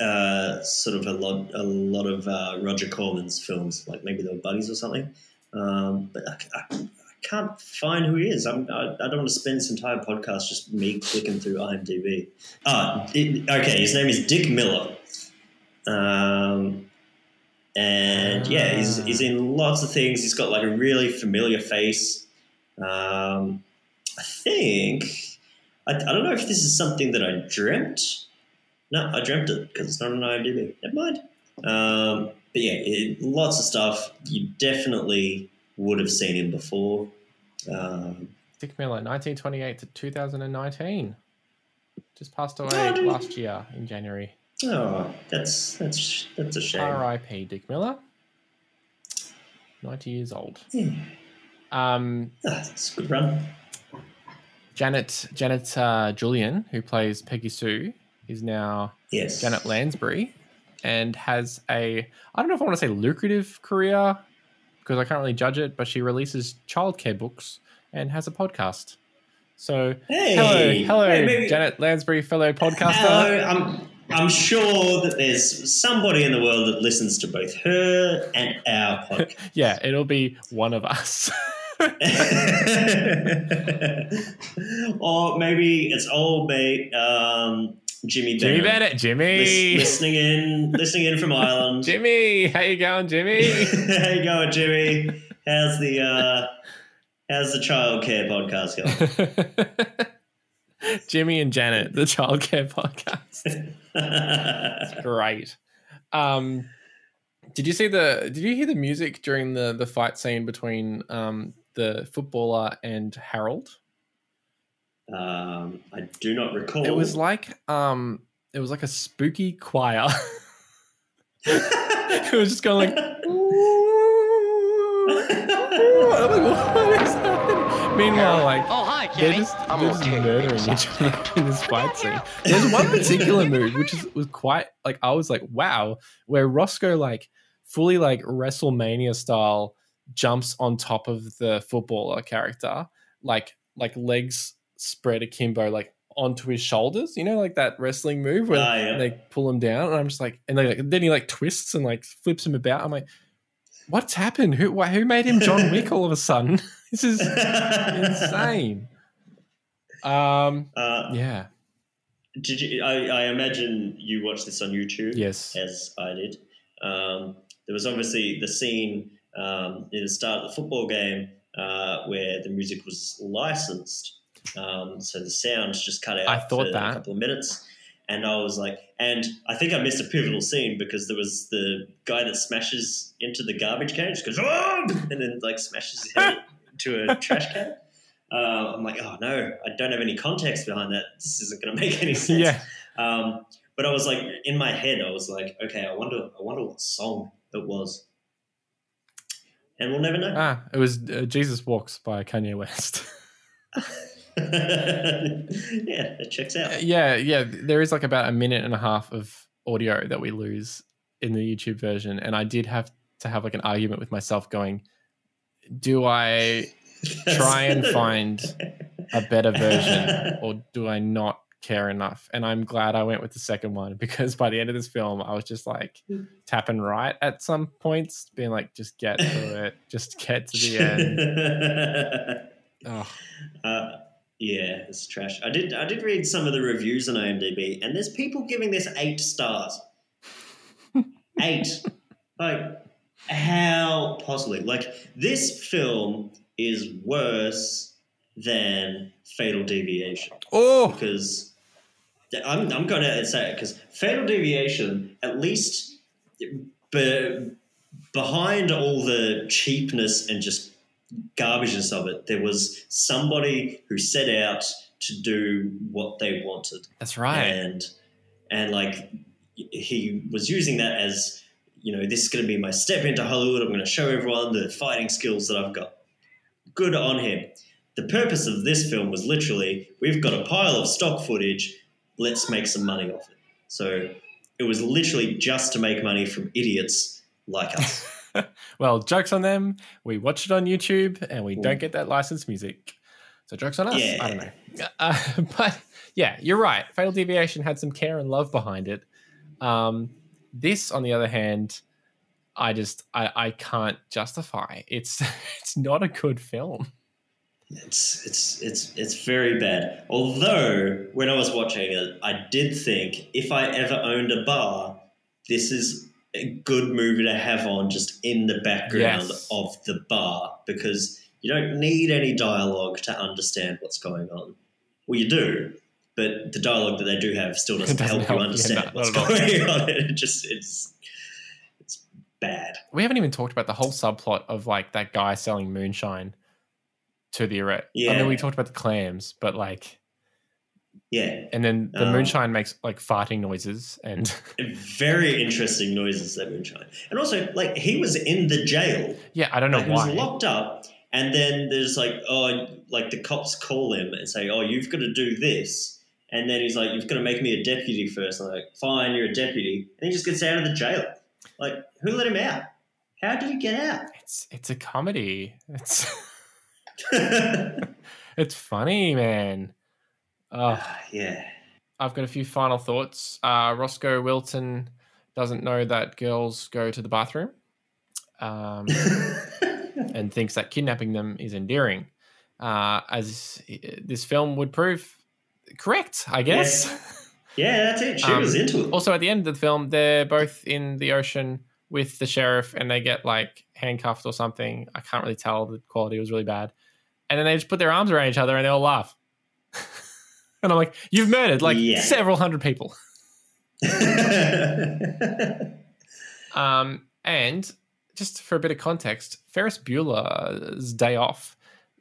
uh, sort of a lot, a lot of uh, Roger Corman's films, like maybe they were buddies or something. Um, but I, I, I can't find who he is. I'm, I, I don't want to spend this entire podcast just me clicking through IMDb. Ah, it- okay. His name is Dick Miller. Um, and yeah, he's, Ah. he's in lots of things. He's got like a really familiar face. Um, I think I, I don't know if this is something that I dreamt. No, I dreamt it because it's not on IMDb. Never mind. Um, but yeah, it, lots of stuff. You definitely would have seen him before. Um, Dick Miller, 1928 to 2019. Just passed away last year in January. oh, that's that's that's a shame. R.I.P. Dick Miller. 90 years old. Yeah. Um, Ah, that's a good run. Janet Janet uh, Julian, who plays Peggy Sue, is now Yes, Janet Lansbury and has a I don't know if I want to say lucrative career because I can't really judge it, but she releases childcare books and has a podcast. So Hey, hello, hello, Hey, maybe- Janet Lansbury, fellow podcaster. Hello, I'm I'm sure that there's somebody in the world that listens to both her and our podcast. Yeah, it'll be one of us. or maybe it's old mate um, Jimmy Bennett. Jimmy Bennett, Jimmy, Lis- listening in, listening in from Ireland. Jimmy, how you going, Jimmy? How you going, Jimmy? How's the uh, How's the childcare podcast going? Jimmy and Janet, the childcare podcast. Great. Um, did you see the? Did you hear the music during the the fight scene between um, the footballer and Harold? Um, I do not recall. It was like um, it was like a spooky choir. it was just going like. I'm like, what is happening? Meanwhile, like Oh, hi, they're just, they're just murdering each other in this fight scene. There's one particular move which is was quite like I was like, wow, where Roscoe like fully like WrestleMania style jumps on top of the footballer character, like like legs spread akimbo, like onto his shoulders. You know, like that wrestling move where Ah, yeah. they pull him down, and I'm just like, and they like, then he like twists and like flips him about. I'm like, what's happened? Who why, who made him John Wick all of a sudden? this is insane. Um, Uh, yeah. Did you? I, I imagine you watched this on YouTube. Yes. as I did. Um, there was obviously the scene um, in the start of the football game uh, where the music was licensed, um, so the sound just cut out. I thought for that. a couple of minutes, and I was like, and I think I missed a pivotal scene because there was the guy that smashes into the garbage can, just goes, "Oh!" and then like smashes his head into a trash can. Uh, I'm like, oh no, I don't have any context behind that. This isn't going to make any sense. Yeah. Um, but I was like, in my head, I was like, okay, I wonder, I wonder what song it was, and we'll never know. Ah, it was uh, Jesus Walks by Kanye West. yeah, it checks out. yeah, yeah. There is like about a minute and a half of audio that we lose in the YouTube version, and I did have to have like an argument with myself, going, "Do I try and find a better version, or do I not care enough?" And I'm glad I went with the second one because by the end of this film, I was just like tapping right at some points, being like, "Just get through it, just get to the end." Oh, Uh, yeah, it's trash. I did I did read some of the reviews on IMDb, and there's people giving this eight stars. eight, like how possibly? Like this film is worse than Fatal Deviation oh, because I'm I'm going to say it because Fatal Deviation at least be, behind all the cheapness and just garbageness of it, there was somebody who set out to do what they wanted, that's right. and and like he was using that as you know this is going to be my step into Hollywood. I'm going to show everyone the fighting skills that I've got. Good on him. The purpose of this film was literally we've got a pile of stock footage. Let's make some money off it. So it was literally just to make money from idiots like us. well, jokes on them. We watch it on YouTube and we don't get that licensed music. So jokes on us. I don't know. Uh, but yeah, you're right. Fatal Deviation had some care and love behind it. Um, this, on the other hand, I just I, I can't justify. It's it's not a good film. It's it's it's it's very bad. Although when I was watching it, I did think if I ever owned a bar, this is good movie to have on just in the background Yes. of the bar because you don't need any dialogue to understand what's going on. Well, you do, but the dialogue that they do have still doesn't, Doesn't help, help, you understand no, what's not at all. going on. It just it's it's bad. We haven't even talked about the whole subplot of like that guy selling moonshine to the erect. I mean, we talked about the clams, but like, Yeah, and then the Um, moonshine makes like farting noises, and very interesting noises that moonshine, and also like he was in the jail. yeah, I don't know like, he was locked up, and then there's like, oh, like the cops call him and say, oh, you've got to do this, and then he's like, you've got to make me a deputy first. I'm like, fine, you're a deputy, and he just gets out of the jail. Like, who let him out? How did he get out? It's it's a comedy. It's it's funny, man. Uh, yeah, I've got a few final thoughts. Uh, Roscoe Wilton doesn't know that girls go to the bathroom, um, and thinks that kidnapping them is endearing, uh, as uh, this film would prove correct, I guess. yeah, that's it. She Um, was into it. Also, at the end of the film, they're both in the ocean with the sheriff, and they get like handcuffed or something. I can't really tell. The quality was really bad, and then they just put their arms around each other and they all laugh. And I'm like, you've murdered like Yeah. several hundred people. Um, and just for a bit of context, Ferris Bueller's Day Off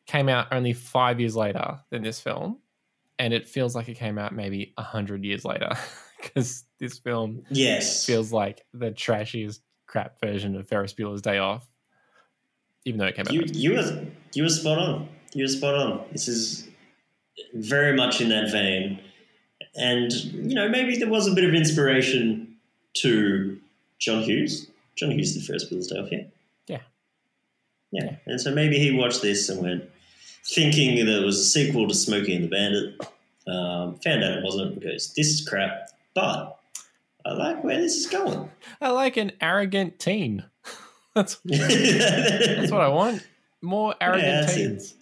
came out only five years later than this film, and it feels like it came out maybe a hundred years later because this film yes. feels like the trashiest crap version of Ferris Bueller's Day Off, even though it came out. You you were you were spot on. You were spot on. This is very much in that vein, and you know maybe there was a bit of inspiration to John Hughes. John Hughes, the Ferris Bueller's Day Off, yeah. Yeah. yeah, and so maybe he watched this and went thinking that it was a sequel to Smokey and the Bandit. Um, found out it wasn't because this is crap, but I like where this is going. I like an arrogant teen. that's that's what I want. More arrogant Yeah, that's it.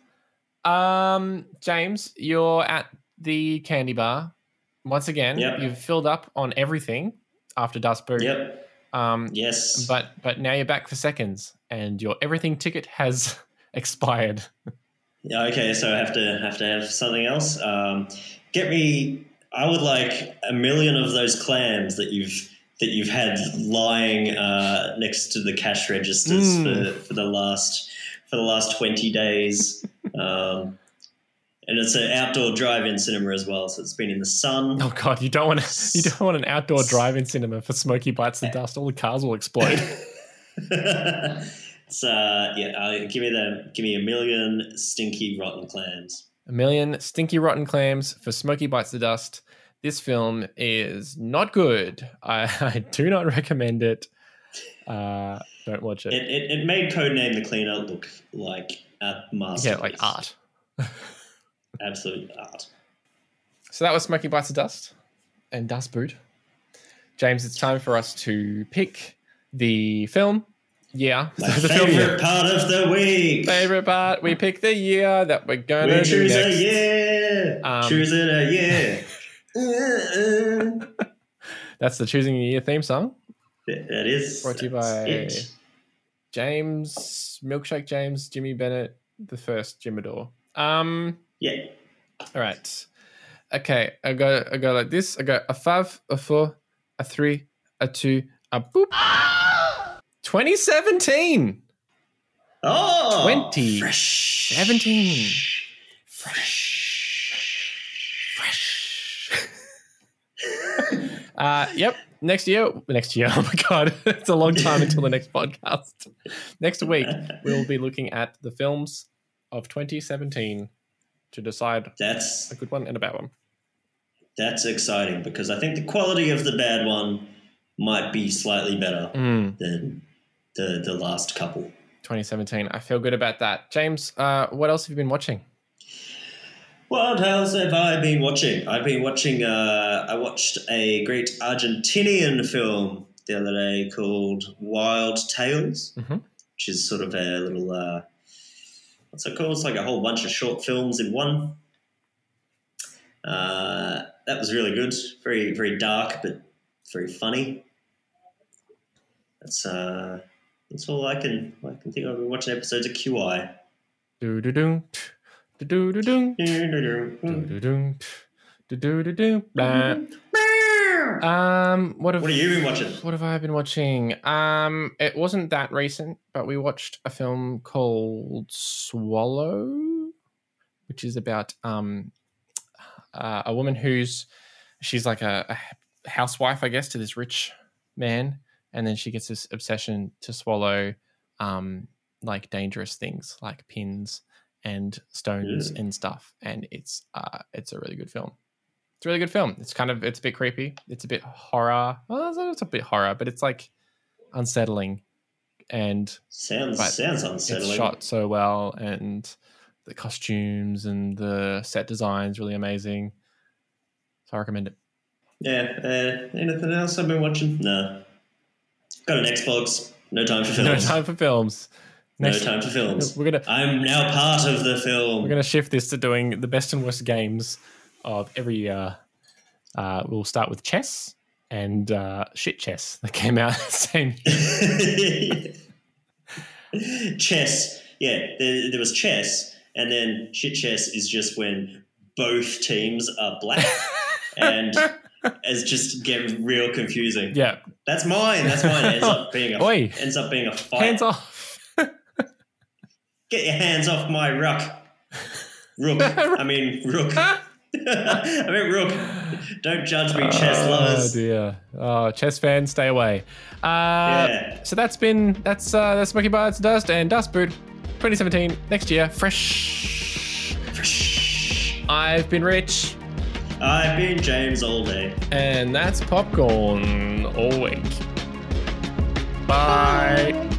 Um, James, you're at the candy bar once again. Yep. You've filled up on everything after Das Boot. Yep. Um, Yes. but but now you're back for seconds, and your everything ticket has expired. Yeah, okay, so I have to have to have something else. Um, get me. I would like a million of those clams that you've that you've had lying uh, next to the cash registers Mm. for, for the last for the last twenty days. Um, and it's an outdoor drive-in cinema as well, so it's been in the sun. Oh god, you don't want to, you don't want an outdoor drive-in cinema for Smokey Bites the Dust. All the cars will explode. so yeah, uh, give me the give me a million stinky rotten clams. A million stinky rotten clams for Smokey Bites the Dust. This film is not good. I, I do not recommend it. Uh, don't watch it. It, it, it made Codename the Cleaner look like a masterpiece. yeah, like art. Absolute art. So that was Smokey Bites the Dust and Das Boot. James, it's time for us to pick the film. Yeah, My the film favorite part of the week. favorite part. We pick the year that we're gonna We do choose next. a year. Um, Choosing a year. Uh, uh. That's the choosing a year theme song. That is Brought to you by- it. James Milkshake James Jimmy Bennett the first Jimador. Um. Yeah. All right. Okay. I go. I go like this. I go a five, a four, a three, a two, a boop. 2017. Oh, 20. fresh. 17. Uh, yep. Next year, next year. Oh my god, it's a long time until the next podcast. Next week, we will be looking at the films of 2017 to decide That's a good one and a bad one. that's exciting because I think the quality of the bad one might be slightly better Mm, than the the last couple. 2017. I feel good about that. James, uh, what else have you been watching? What else have I been watching? I've been watching. Uh, I watched a great Argentinian film the other day called Wild Tales, Mhm. which is sort of a little. Uh, what's it called? It's like a whole bunch of short films in one. Uh, that was really good. Very very dark, but very funny. That's uh, that's all I can I can think of. I've been watching episodes of QI. Do do do um, what have, what have you been watching? What have I been watching? Um, it wasn't that recent, but we watched a film called Swallow, which is about um, uh, a woman who's she's like a, a housewife, I guess, to this rich man, and then she gets this obsession to swallow um, like dangerous things like pins and stones Mm. and stuff, and it's uh it's a really good film. It's a really good film. It's kind of it's a bit creepy. It's a bit horror. Well, it's- it's a bit horror, but it's like unsettling, and Sounds sounds unsettling. it's shot so well, and the costumes and the set designs really amazing. So I recommend it. Yeah. Uh, anything else I've been watching? No. Got an Xbox. No time for films. No time for films. No Next- time for films. We're gonna I'm now part of the film. we're gonna shift this to doing the best and worst games of every year. Uh, we'll start with chess and uh, shit chess that came out the same chess. Yeah, there, there was chess, and then shit chess is just when both teams are black, and it's just get real confusing. Yeah. That's mine. That's mine. It ends up being a Oi. ends up being a fight. Hands off. Get your hands off my ruck. Rook. I mean rook. I mean rook. Don't judge me, chess Oh lovers. dear. Oh, chess fans, stay away. Uh, Yeah. So that's been that's uh, that's Smokey Bites Dust and Das Boot 2017 next year fresh. Fresh. I've been Rich, I've been James all day. and that's popcorn all week. Bye.